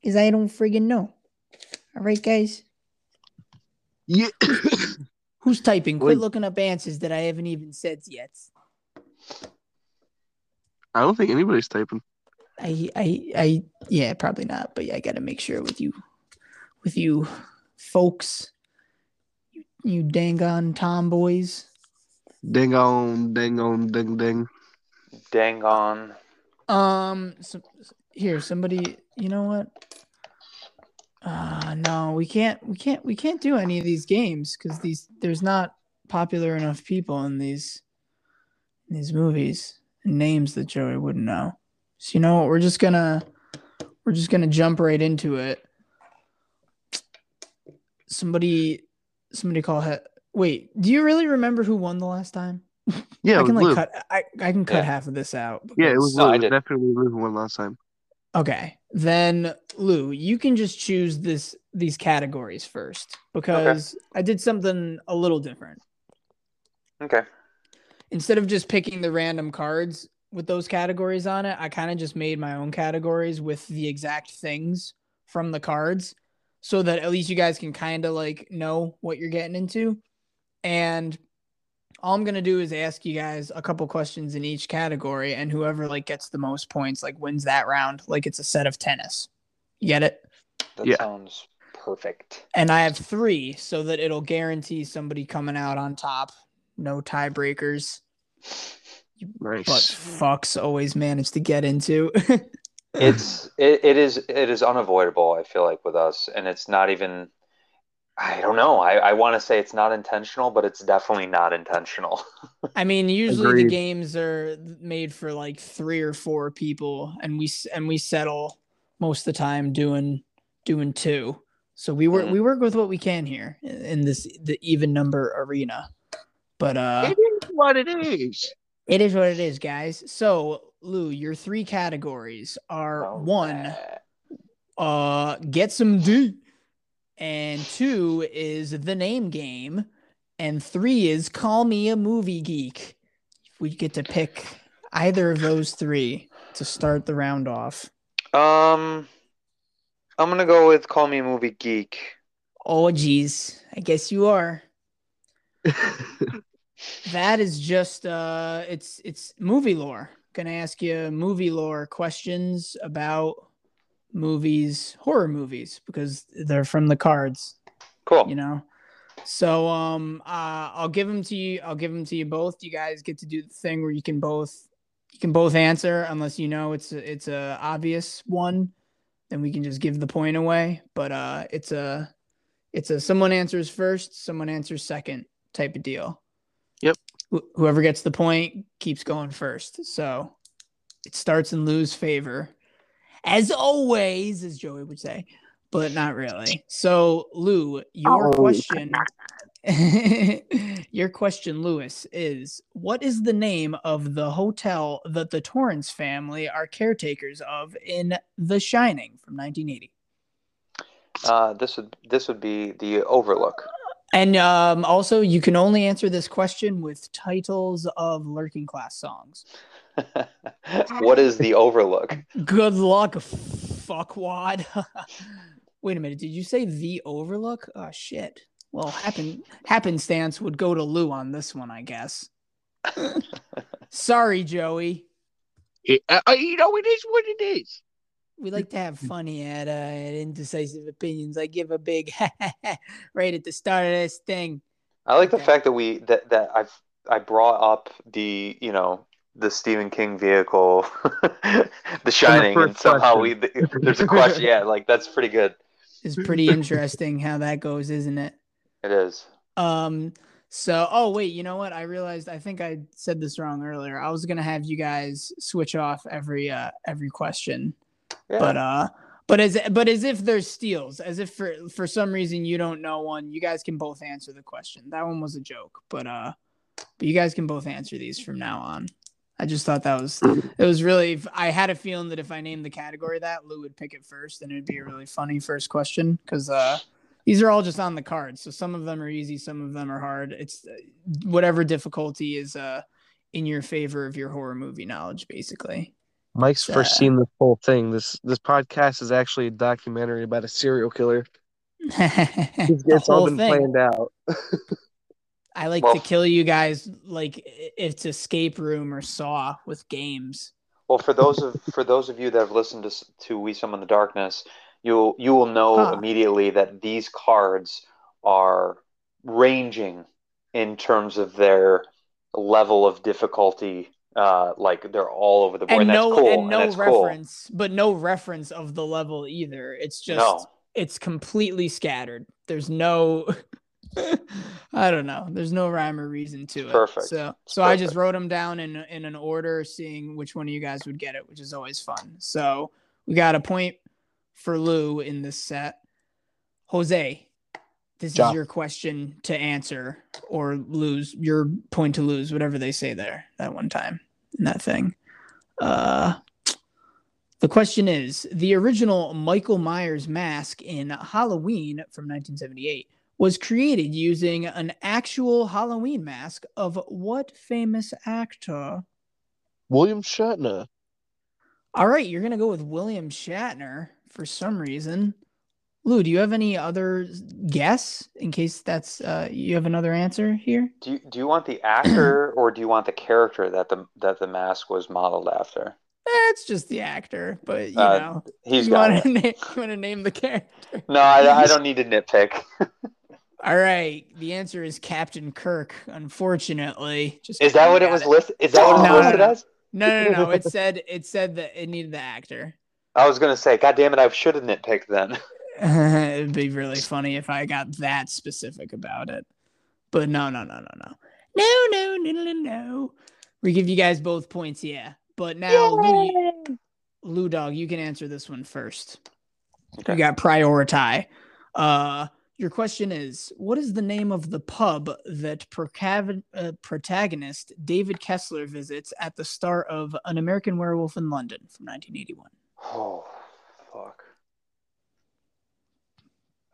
Because I don't friggin' know. All right, guys. Yeah. Who's typing? Quit Wait. looking up answers that I haven't even said yet. I don't think anybody's typing. I, I, I, yeah, probably not. But yeah, I got to make sure with you, with you, folks, you, you dang on tomboys. Ding on, ding on, ding ding. Dang on. Um, so, here, somebody, you know what? Uh, no, we can't, we can't, we can't do any of these games because these there's not popular enough people in these, in these movies names that Joey wouldn't know. So you know what? We're just gonna, we're just gonna jump right into it. Somebody, somebody call he- Wait, do you really remember who won the last time? Yeah, I can like Lou. cut. I, I can cut Yeah. half of this out. Yeah, it was No, Lou. It was definitely Lou who won last time. Okay. Then Lou, you can just choose this these categories first because I did something a little different. Okay. Instead of just picking the random cards with those categories on it, I kind of just made my own categories with the exact things from the cards so that at least you guys can kind of like know what you're getting into. And all I'm going to do is ask you guys a couple questions in each category and whoever like gets the most points like wins that round like it's a set of tennis. You get it? That Yeah. sounds perfect. And I have 3 so that it'll guarantee somebody coming out on top. No tiebreakers. Nice. But fucks always manage to get into. It's it, it is it is unavoidable, I feel like, with us. And it's not even I don't know. I, I want to say it's not intentional, but it's definitely not intentional. I mean, usually the games are made for like three or four people, and we and we settle most of the time doing doing two. So we work Mhm. we work with what we can here in- in this the even number arena. But uh, it is what it is. it is what it is, guys. So Lou, your three categories are Oh, one, man. uh, get some D, and two is the name game, and three is call me a movie geek. We get to pick either of those three to start the round off. Um, I'm gonna go with Call Me a Movie Geek. Oh, geez, I guess you are. That is just uh, it's it's movie lore. Gonna ask you movie lore questions about movies, horror movies, because they're from the cards. Cool. you know so um uh, i'll give them to you i'll give them to you both you guys get to do the thing where you can both you can both answer unless you know it's a, it's a obvious one then we can just give the point away but uh it's a it's a someone answers first someone answers second type of deal. Wh- whoever gets the point keeps going first so it starts in lou's favor as always as joey would say but not really. So, Lou, your Oh. question, your question, Lewis, is what is the name of the hotel that the Torrance family are caretakers of in The Shining from 1980? Uh, this would this would be the Overlook. And um, also, you can only answer this question with titles of Lurking Class songs. What is the Overlook? Good luck, fuckwad. Wait a minute. Did you say the Overlook? Oh shit. Well, happen happenstance would go to Lou on this one, I guess. Sorry, Joey. It- uh, uh, you know, it is what it is. We like to have funny at, uh, at Indecisive Opinions. I give a big right at the start of this thing. I like the Okay. fact that we that that I've I brought up the you know the Stephen King vehicle, The Shining, and first somehow we there's a question. Yeah, like that's pretty good. It's pretty interesting how that goes, isn't it? It is. Um. So, oh wait, you know what? I realized. I think I said this wrong earlier. I was gonna have you guys switch off every uh every question, But uh, But as but as if there's steals, as if for for some reason you don't know one, you guys can both answer the question. That one was a joke, but uh, but you guys can both answer these from now on. I just thought that was it was really. I had a feeling that if I named the category that, Lou would pick it first, and it'd be a really funny first question because uh, these are all just on the cards. So some of them are easy, some of them are hard. It's uh, whatever difficulty is uh in your favor of your horror movie knowledge, basically. Mike's Uh, first seen this whole thing. This this podcast is actually a documentary about a serial killer. It's, it's all been thing. planned out. I like Well- to kill you guys like it's escape room or saw with games. Well, for those of for those of you that have listened to to We Summon the Darkness, you'll you will know Huh. immediately that these cards are ranging in terms of their level of difficulty. Uh, like they're all over the board. And that's no cool. and no that's cool. reference, but no reference of the level either. It's just No, it's completely scattered. There's no I don't know. There's no rhyme or reason to it. Perfect. So It's so I just wrote them down in in an order, seeing which one of you guys would get it, which is always fun. So we got a point for Lou in this set. Jose, this Ja. is your question to answer or lose your point to lose, whatever they say there that one time in that thing. Uh the question is the original Michael Myers mask in Halloween from 1978 was created using an actual Halloween mask of what famous actor? William Shatner. All right, you're going to go with William Shatner for some reason. Lou, do you have any other guess in case that's uh, you have another answer here? do you, do you want the actor or do you want the character that the that the mask was modeled after? That's just the actor, but you Uh, know, He's you want to name, you want to name the character. No, I, I don't need to nitpick. All right, the answer is Captain Kirk. Unfortunately, just Is that what it was listed? Is that what it was No, no, listed no. as? No, no, no. It said it said that it needed the actor. I was gonna say, God damn it, I should have nitpicked then. It'd be really funny if I got that specific about it. But no, no, no, no, no. No, no, no, no, no. We give you guys both points, yeah. But now, Lou, Lou Dog, you can answer this one first. You got prioritize. Uh, your question is What is the name of the pub that procav- uh, protagonist David Kessler visits at the start of An American Werewolf in London from 1981? Oh, fuck.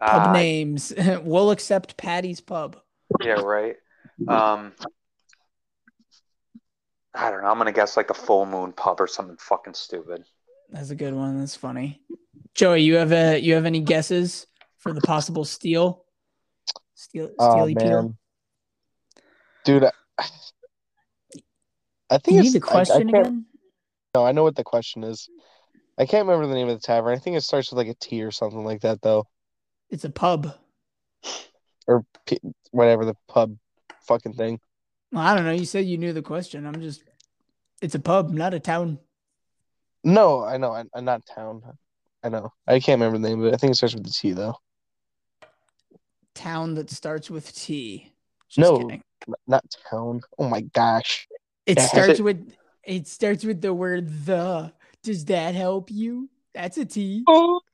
Pub Ah, names. we'll accept Patty's Pub. Yeah, right. Um, I don't know. I'm gonna guess like the Full Moon Pub or something fucking stupid. That's a good one. That's funny. Joey, you have a you have any guesses for the possible steal? Steal, Oh steely peel. man, dude, I, I think You it's need the I- I, question again. No, I know what the question is. I can't remember the name of the tavern. I think it starts with like a T or something like that, though, It's a pub. or P, whatever the pub fucking thing. Well, I don't know. You said you knew the question. I'm just. It's a pub, not a town. No, I know. I, I'm not town. I know. I can't remember the name of it. I think it starts with the T though. Town that starts with T. Just No. kidding. Not town. Oh my gosh. It Yeah, starts it- with. It starts with the word the. Does that help you? That's a T. Oh.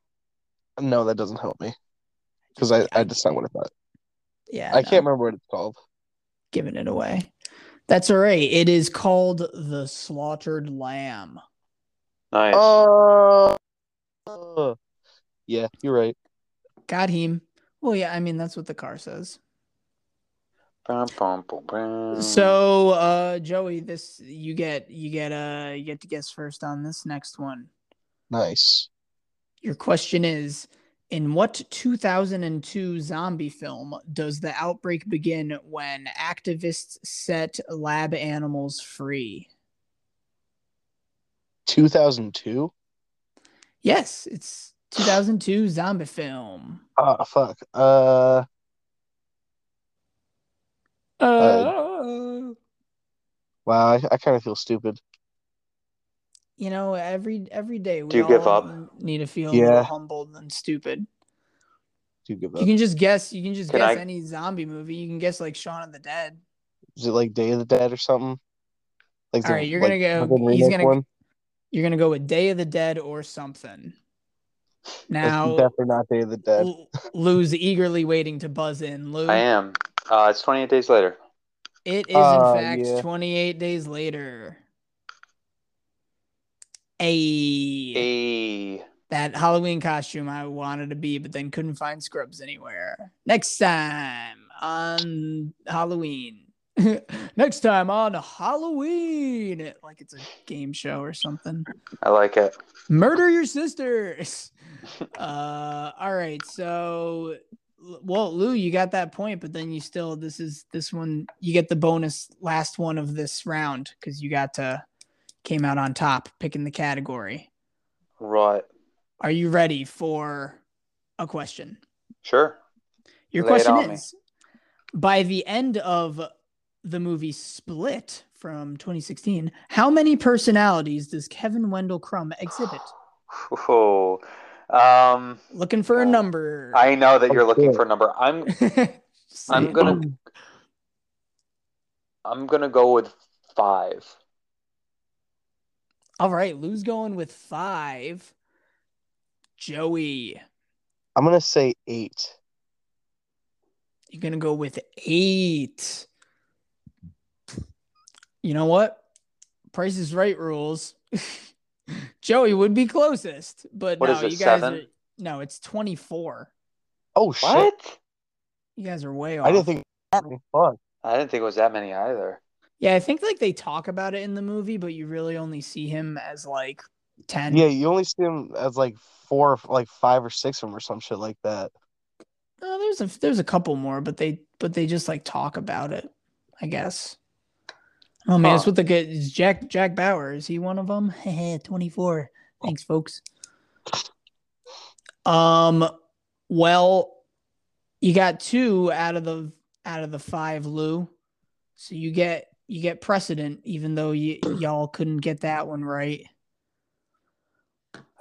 No, that doesn't help me because I, I just not what I thought. Yeah. I no, can't remember what it's called. Giving it away. That's all right. It is called the Slaughtered Lamb. Nice. Oh. Uh, yeah, you're right. Got him. Well, yeah. I mean, that's what the car says. Bum, bum, bum, bum. So, uh, Joey, this you get you get uh you get to guess first on this next one. Nice. Your question is in what 2002 zombie film does the outbreak begin when activists set lab animals free? 2002. Yes, it's 2002 zombie film. Oh fuck. Uh, Uh, wow. I, I kind of feel stupid. You know, every every day we Do you give all up? need to feel Yeah. little humbled and stupid. Do give You can just guess. You can just Can guess I- any zombie movie. You can guess like Shaun of the Dead. Is it like Day of the Dead or something? Like All right, you're gonna go- fucking he's remake gonna- one? You're gonna go with Day of the Dead or something. Now, it's definitely not Day of the Dead. L- Lou's eagerly waiting to buzz in. Lou, I am. Uh, it's 28 days later. it is Uh, in fact yeah. 28 days later. A A. that Halloween costume I wanted to be, but then couldn't find scrubs anywhere. Next time on Halloween. Next time on Halloween, like it's a game show or something. I like it. Murder your sisters. uh, all right. So, well, Lou, you got that point, but then you still this is this one. You get the bonus last one of this round because you got to came out on top picking the category. Right. Are you ready for a question? Sure. Your Lay question on me. is by the end of the movie Split from 2016, how many personalities does Kevin Wendell Crumb exhibit? Oh. Um, Looking for a Uh, number. I know that you're looking for a number. I'm I'm gonna I'm gonna go with five. All right, Lou's going with five. Joey, I'm gonna say eight. you're gonna go with eight. You know what? Price is right rules. Joey would be closest, but What no, is it, you guys seven? are no, it's 24. Oh shit! What? You guys are way off. I didn't think that was fun. I didn't think it was that many either. Yeah, I think like they talk about it in the movie, but you really only see him as like 10. Yeah, you only see him as like four, like five or six of them or some shit like that. Uh, there's a there's a couple more, but they but they just like talk about it, I guess. Oh man, it's Huh. what the good is Jack Jack Bauer. Is he one of them? 24. Thanks, folks. Um well, you got two out of the out of the five, Lou. So you get you get precedent, even though you y'all couldn't get that one right.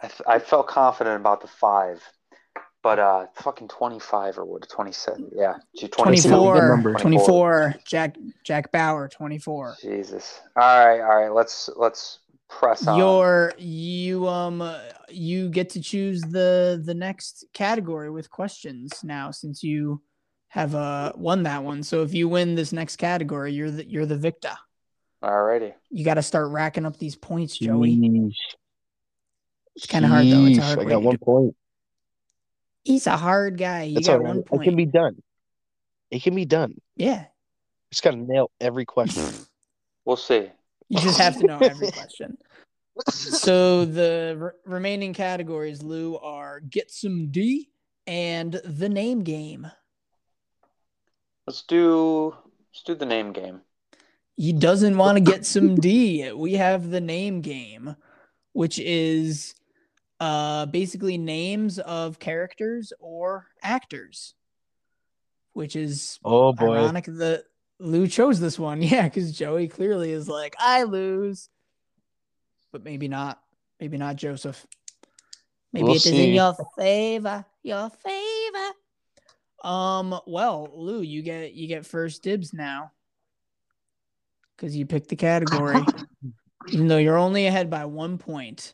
I, th- I felt confident about the five, but uh, fucking twenty five or what? Twenty seven? Yeah, gee, 22. 24, 24, Jack Jack Bauer, 24. Jesus. All right, all right. Let's let's press on. Your you um uh, you get to choose the the next category with questions now since you have uh won that one. So if you win this next category, you're the you're the victor. Alrighty. You got to start racking up these points, Joey. Sheesh. It's kind of hard though. It's a hard I got one point. He's a hard guy. You That's got all right. one It can be done. It can be done. Yeah. Just gotta nail every question. We'll see. You just have to know every question. So the re- remaining categories, Lou, are get some D and the name game. Let's do let's do the name game. He doesn't want to get some D. We have the name game, which is uh basically names of characters or actors. Which is Oh boy. ironic that Lou chose this one. Yeah, because Joey clearly is like, I lose. But maybe not. Maybe not Joseph. Maybe We'll it is in your favor. Your favor. Um, well, Lou, you get you get first dibs now. Cause you picked the category. Even though you're only ahead by one point.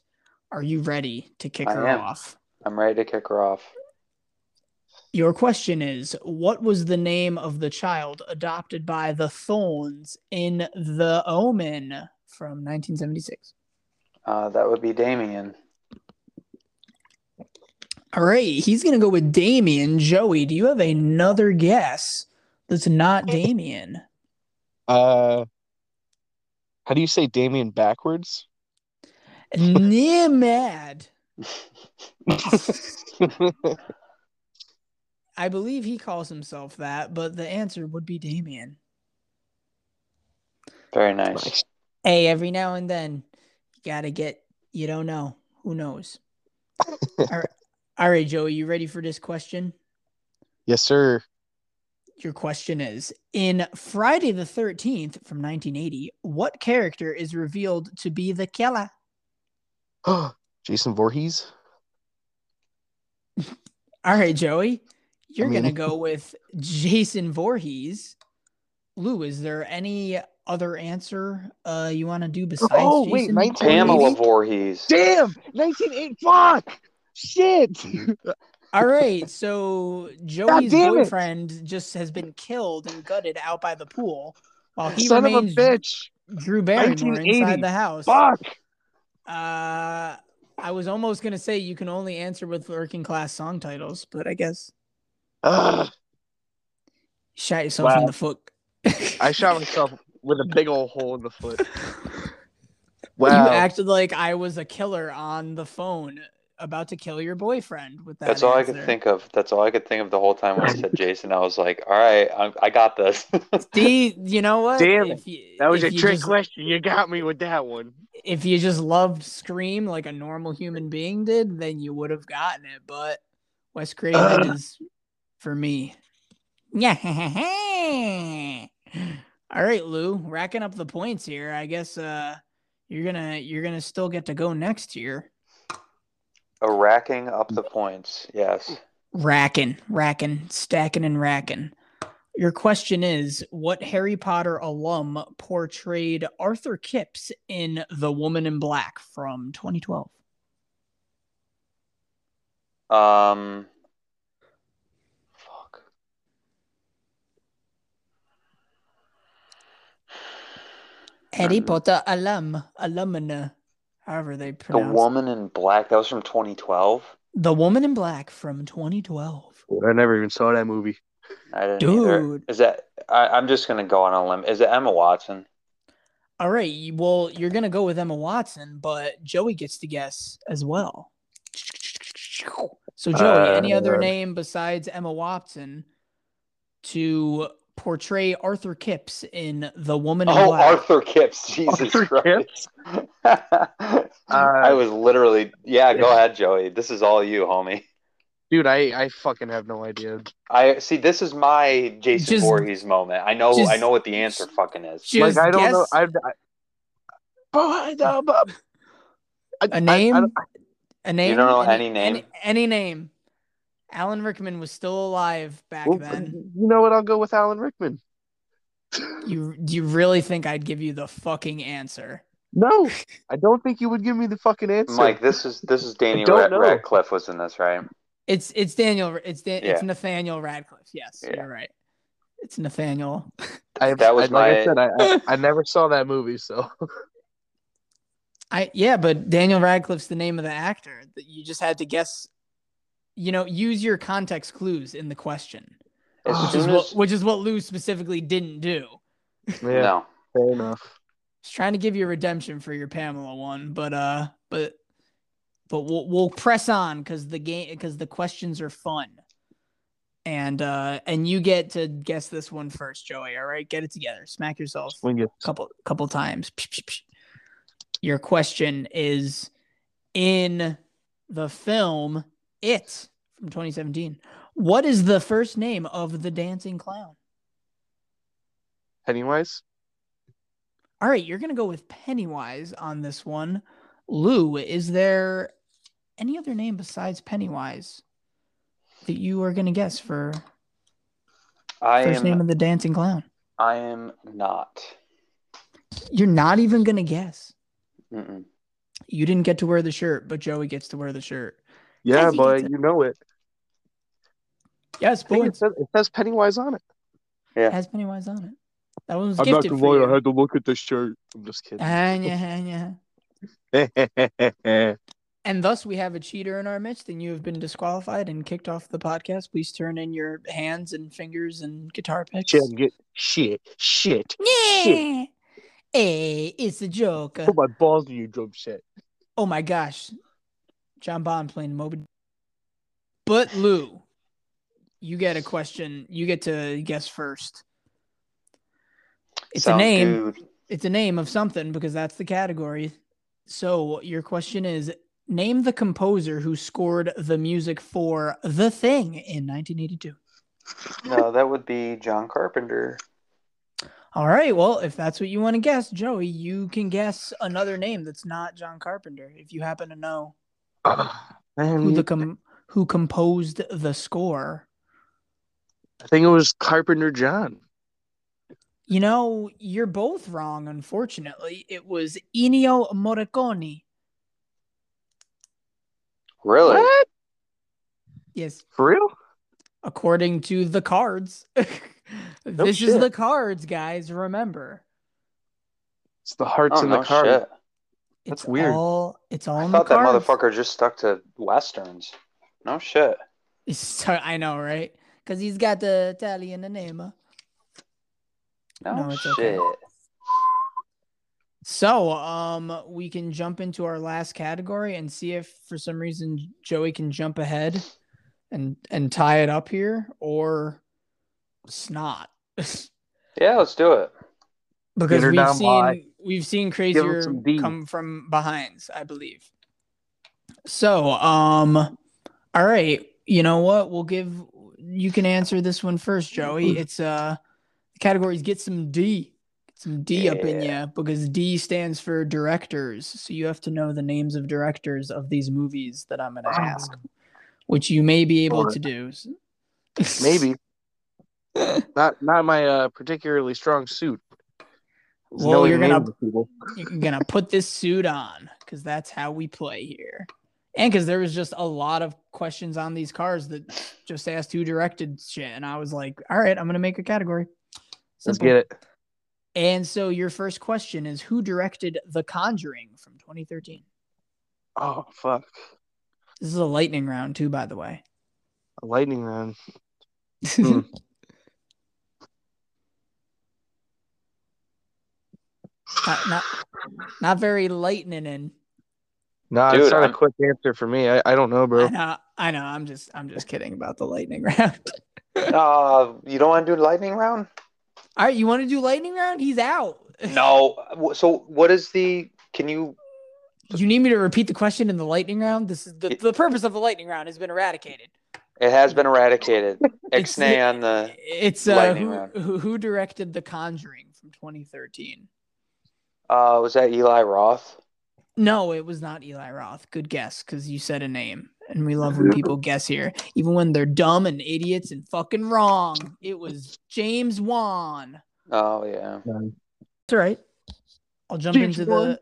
Are you ready to kick I her am. off? I'm ready to kick her off. Your question is What was the name of the child adopted by the Thorns in The Omen from 1976? Uh, that would be Damien. All right, he's going to go with Damien. Joey, do you have another guess that's not Damien? Uh, how do you say Damien backwards? Nimad. I believe he calls himself that, but the answer would be Damien. Very nice. Nice. Hey, every now and then, you got to get, you don't know. Who knows? All right. All right, Joey, you ready for this question? yes, sir. Your question is In Friday the 13th from 1980, what character is revealed to be the killer? Jason Voorhees. All right, Joey, you're I mean- going to go with Jason Voorhees. Lou, is there any other answer uh, you want to do besides Oh, wait, 19 Pamela Voorhees? Voorhees. Damn, 1980. Fuck. Shit. All right, so Joey's damn it. boyfriend just has been killed and gutted out by the pool, while he Son of a remains bitch. Drew Barrymore 1980. inside the house. Fuck. Uh, I was almost gonna say you can only answer with Lurking Class song titles, but I guess Ugh. shot yourself in the foot. I shot myself with a big old hole in the foot. Wow. You acted like I was a killer on the phone about to kill your boyfriend with that. That's all I could think of. That's all I could think of the whole time when I said Jason. I was like, all right, I, I got this. See, you know what? Damn. If you, that was if a you trick just- question. You got me with that one. If you just loved Scream like a normal human being did, then you would have gotten it. But Wes Craven Ugh. is for me. Yeah. All right, Lou, racking up the points here. I guess uh you're gonna you're gonna still get to go next year. A racking up the points. Yes. Racking, racking, stacking, and racking. Your question is What Harry Potter alum portrayed Arthur Kipps in The Woman in Black from 2012? Um. Fuck. Harry. Potter alum, alumna, however they The pronounce it. Woman in Black. That was from 2012. The Woman in Black from 2012. I never even saw that movie. I didn't either. Dude. Is that? I, I'm just gonna go on a limb. Is it Emma Watson? All right, well, you're going to go with Emma Watson, but Joey gets to guess as well. So, Joey, any other Uh, name besides Emma Watson to portray Arthur Kipps in The Woman in Oh, Black? Arthur Kipps. Jesus Arthur Christ. Uh, I was literally. Yeah, go ahead, Joey. This is all you, homie. Dude, I, I fucking have no idea. I see. This is my Jason Just- Voorhees moment. I know. just- I know what the answer fucking is. Just like I don't guess know. I've, I, but I, know, but I- a I- name. I a name. You don't know any name? Any, any name. Alan Rickman was still alive back well, then. you know what? I'll go with Alan Rickman. You do you really think I'd give you the fucking answer? No, I don't think you would give me the fucking answer. Mike, this is this is Daniel don't Rad- Radcliffe was in this, right? It's it's Daniel. It's Dan, it's Nathaniel Radcliffe. Yes, Yeah. you're right. It's Nathaniel. I, that was I, like I my- said, I, I, I never saw that movie, so I yeah, but Daniel Radcliffe's the name of the actor. That you just had to guess. You know, use your context clues in the question, As which is soon what which is what Lou specifically didn't do. yeah, no, fair enough. Just trying to give you redemption for your Pamela one, but uh, but but we'll we'll press on because the game because the questions are fun, and uh, and you get to guess this one first, Joey. All right, get it together, smack yourself a couple couple times. Psh, psh, psh. Your question is in the film It from 2017. What is the first name of the dancing clown? Pennywise. All right, you're gonna go with Pennywise on this one. Lou, is there any other name besides Pennywise that you are gonna guess for I first am. name of the dancing clown? I am not. You're not even gonna guess. Mm-mm. You didn't get to wear the shirt, but Joey gets to wear the shirt. Yeah, Yes, he but you know it. Yes, I it says, it says Pennywise on it. Yeah, it has Pennywise on it. That one was gifted for I had to look at the shirt. I'm just kidding. Ah, yeah, yeah. And thus we have a cheater in our midst, and you have been disqualified and kicked off the podcast. Please turn in your hands and fingers and guitar picks. shit, get shit, shit. Yeah. Hey, it's a joke. Put my balls in your drum set. Oh my gosh. John Bond playing Moby. But Lou, you get a question. You get to guess first. It's a name. good. It's a name of something because that's the category. So your question is name the composer who scored the music for The Thing in 1982. No, that would be John Carpenter. All right, well, if that's what you want to guess, Joey, you can guess another name that's not John Carpenter if you happen to know who the com- who composed the score. I think it was Carpenter John. You know, you're both wrong, unfortunately. It was Ennio Morricone. Really? What? Yes, For real? according to the cards. this is the cards, guys. Remember, It's the hearts Oh in the no card. shit! That's it's weird. All, it's all I in thought the that cards. motherfucker just stuck to westerns. No shit. So, I know, right? Because he's got the Italian name. No, No, it's okay. shit. So, um, we can jump into our last category and see if for some reason Joey can jump ahead and and tie it up here, or snot. Yeah, let's do it. because her we've down seen by. We've seen crazier come from behinds, I believe. So, um, all right, you know what? We'll give you can answer this one first, Joey. It's uh, the categories get some D, get some D up in Yeah. you because D stands for directors. So you have to know the names of directors of these movies that I'm going to ask, which you may be able to do. Maybe. not not my uh, particularly strong suit. Well, knowing you're gonna names of people. you're gonna put this suit on because that's how we play here and because there was just a lot of questions on these cars that just asked who directed shit and i was like all right i'm gonna make a category Let's get it. and so your first question is who directed the conjuring from 2013 Oh fuck. this is a lightning round too by the way A lightning round. Hmm. Not, not not very lightning and No, Dude, it's not I'm- a quick answer for me. I, I don't know, bro. I know, I know. I'm just, I'm just kidding about the lightning round. Uh, you don't want to do lightning round? All right, you want to do lightning round? He's out. No. So what is the? Can you? You need me to repeat the question in the lightning round? This is the, It- the purpose of the lightning round has been eradicated. It has been eradicated. It's Ixnay on the. It's uh, lightning who, round. who who directed The Conjuring from 2013? Uh, was that Eli Roth? No, it was not Eli Roth. Good guess, because you said a name, and we love when people guess here, even when they're dumb and idiots and fucking wrong. It was James Wan. Oh yeah. That's all right. I'll jump James into Wan. the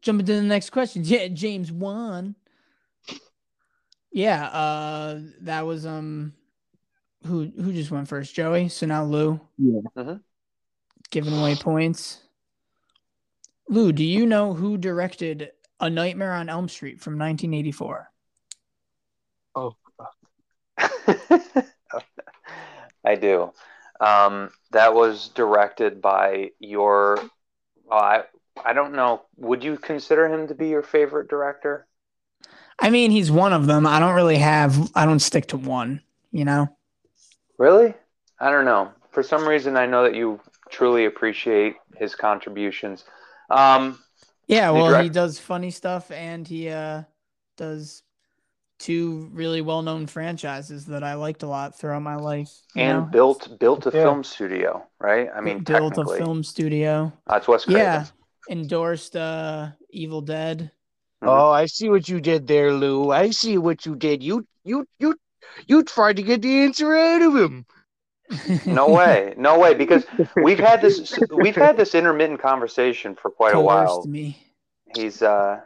jump into the next question. Yeah, James Wan. Yeah, uh that was um who who just went first? Joey. So now Lou. Yeah. Mhm. Giving away points. Lou, do you know who directed A Nightmare on Elm Street from 1984? Oh, I do. Um, that was directed by your. Well, I I don't know. Would you consider him to be your favorite director? I mean, he's one of them. I don't really have I don't stick to one, you know. Really? I don't know. For some reason, I know that you truly appreciate his contributions. Um, Yeah, The well, he does funny stuff and he uh does two really well-known franchises that I liked a lot throughout my life. and know? built built a Yeah. film studio, right? I mean, built a film studio. that's Wes Craven. Yeah, endorsed uh Evil Dead. Mhm. Oh, I see what you did there, Lou. I see what you did. You you you you tried to get the answer out of him. No way, no way, because we've had this we've had this intermittent conversation for quite a while. me. He's uh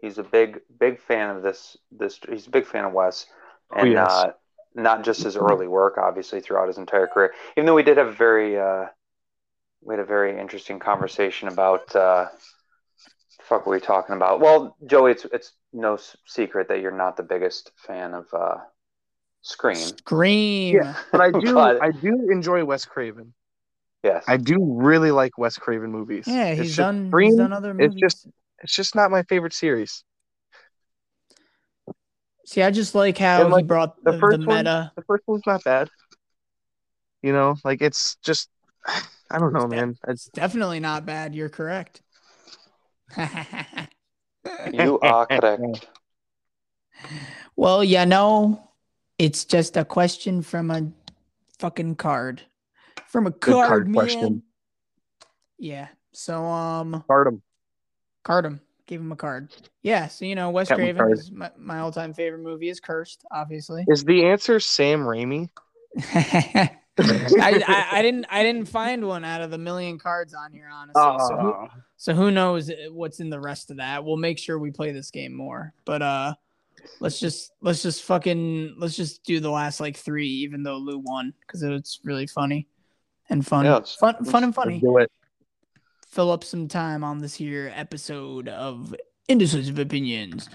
he's a big big fan of this this he's a big fan of Wes and yes. uh not just his early work obviously throughout his entire career. Even though we did have a very uh we had a very interesting conversation about uh the fuck were we talking about? Well, Joey, it's it's no secret that you're not the biggest fan of uh Scream. Scream. Yeah. But I do But- I do enjoy Wes Craven. Yes. I do really like Wes Craven movies. Yeah, It's he's just done. Scream, he's done other it's just- It's just not my favorite series. See, I just like how And, like, he brought the the, the, first one- meta. The first one's not bad. You know, like it's just I don't know, It's man. It's It's definitely not bad. You're correct. You are correct. well, you know, it's just a question from a fucking card. From a card, card man. question. Yeah. So um Stardom. card him. Give him a card. Yeah, so you know, Wes Got my Craven card. is my, my all time favorite movie is cursed, obviously. Is the answer Sam Raimi? I, I, I didn't I didn't find one out of the million cards on here, honestly. So who, so who knows what's in the rest of that? We'll make sure we play this game more. But uh let's just let's just fucking let's just do the last like three, even though Lou won because it's really funny and fun, Yeah, let's- fun, fun and funny. do it. Fill up some time on this here episode of Indecisive Opinions.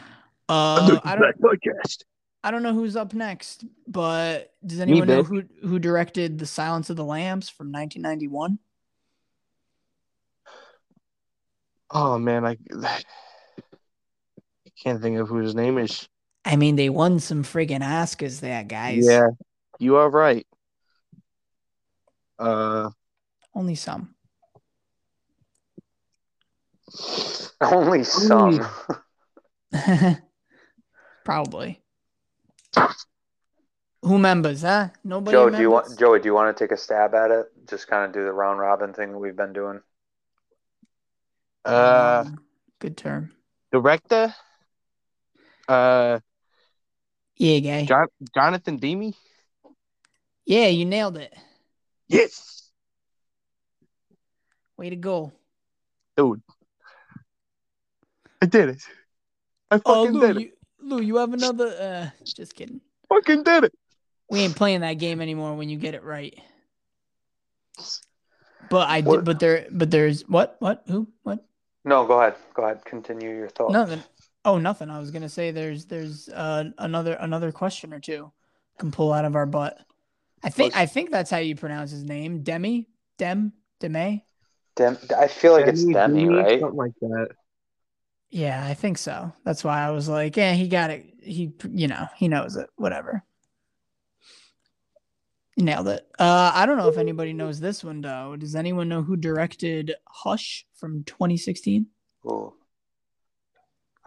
Uh, I don't podcast. I don't know who's up next, but does anyone know who who directed The Silence of the Lambs from 1991? Oh man, I can't think of who his name is. I mean, they won some friggin' Oscars there, guys. Yeah, you are right. Uh, Only some. Only some. Probably. Who members, huh? Nobody. Joe, do you want Joey? Do you want to take a stab at it? Just kind of do the round robin thing that we've been doing. uh, Um, good term. director. Uh, Yeah, guy. John, Jonathan Demme. Yeah, you nailed it. Yes, Way to go. dude. I did it. I Oh, fucking Lou, did it. you, Lou, you have another. Uh, just kidding. Fucking did it. We ain't playing that game anymore when you get it right. But I What- did. But there. But there's what? What? Who? What? No, go ahead. Go ahead. Continue your thought. Nothing. Oh, nothing. I was gonna say there's there's uh, another another question or two can pull out of our butt. I think Let's- I think that's how you pronounce his name. Demi. Dem. Deme. Dem- I feel like it's Demi, Demi, Demi, right? Something like that. Yeah, I think so. That's why I was like, yeah, he got it. He, you know, he knows it. Whatever. Nailed it. Uh, I don't know if anybody knows this one though. Does anyone know who directed Hush from 2016? Ooh.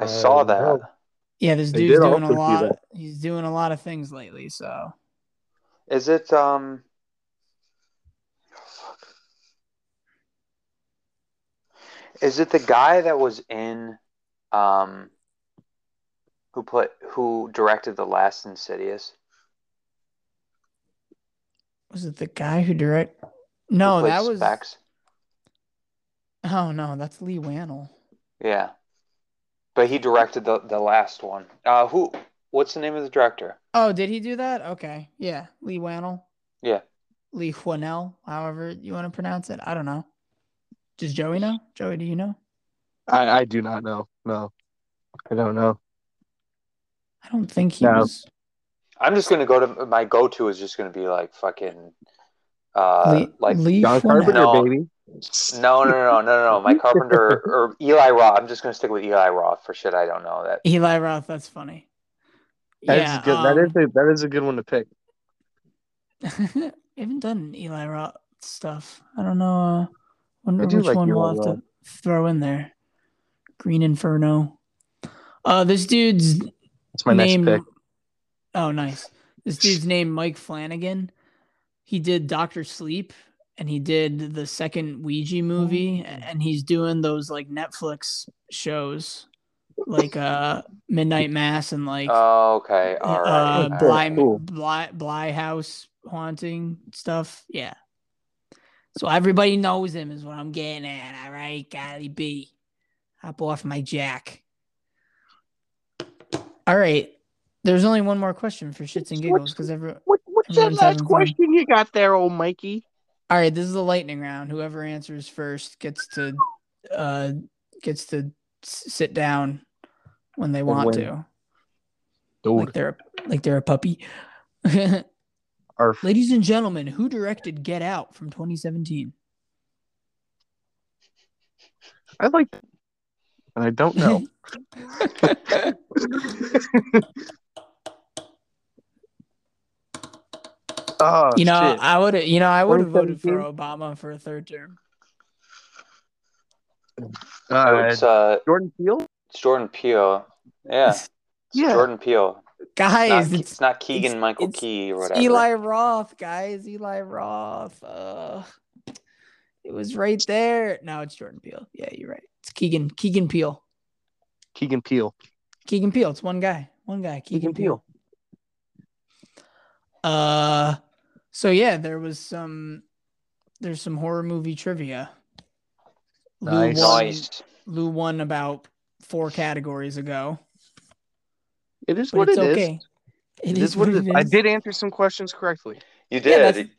I Uh, saw that. no. Yeah, this They dude's doing a lot. that. He's doing a lot of things lately. So Is it um? oh. Is it the guy that was in um? Who put who directed the last Insidious? was it the guy who direct? Who No, played that was. Specs? Oh no, that's Leigh Whannell. Yeah, but he directed the the last one. Uh, who? What's the name of the director? Oh, did he do that? Okay, yeah, Leigh Whannell. Yeah. Leigh Whannell, however you want to pronounce it. I don't know. Does Joey know? Joey, do you know? I, I do not know. No, I don't know. I don't think he No. was. I'm just gonna go to my go-to is just gonna be like fucking, uh, Lee, like Lee John Carpenter, No. baby. No, no, no, no, no, no. My Carpenter or Eli Roth. I'm just gonna stick with Eli Roth for shit I don't know. That Eli Roth. That's funny. That is yeah, good. um, is a, that is a good one to pick. we haven't done Eli Roth stuff. I don't know. Uh, wonder I do which like one we'll Eli have Roth. to throw in there. Green Inferno. Uh, this dude's It's my name. next pick. Oh, nice. This dude's named Mike Flanagan. He did Doctor Sleep, and he did the second Ouija movie, Oh. and he's doing those like Netflix shows, like uh Midnight Mass and like Oh, okay. All right. uh, all right. Bly, cool. Bly, Bly House haunting stuff. Yeah. So everybody knows him is what I'm getting at. All right, Golly B. Hop off my jack. All right. There's only one more question for shits and giggles because every. What, what's that Everyone's last having fun. question you got there, old Mikey? All right, this is the lightning round. Whoever answers first gets to, uh, gets to s- sit down when they want to, Dude, like they're like they're a puppy. our Ladies and gentlemen, who directed Get Out from 2017? I like, and I don't know. oh, you know, shit. I would you know, I would have voted for Obama for a third term. uh, it's uh, Jordan Peele. it's Jordan Peele. Yeah, it's Yeah. Jordan Peele. Guys, Not, it's, it's not Keegan it's- Michael it's- Key or whatever. Eli Roth, guys. Eli Roth. Uh, it was right there. Now it's Jordan Peele. Yeah, you're right. It's Keegan Keegan Peele. Keegan Peele. Keegan Peele. It's one guy. One guy. Keegan, Keegan Peele. Peele. Uh, so yeah, there was some. There's some horror movie trivia. Lou Nice. won- Nice. Lou won about four categories ago. It is but what it's it is. okay. It is what it is. I did answer some questions correctly. You did. that's-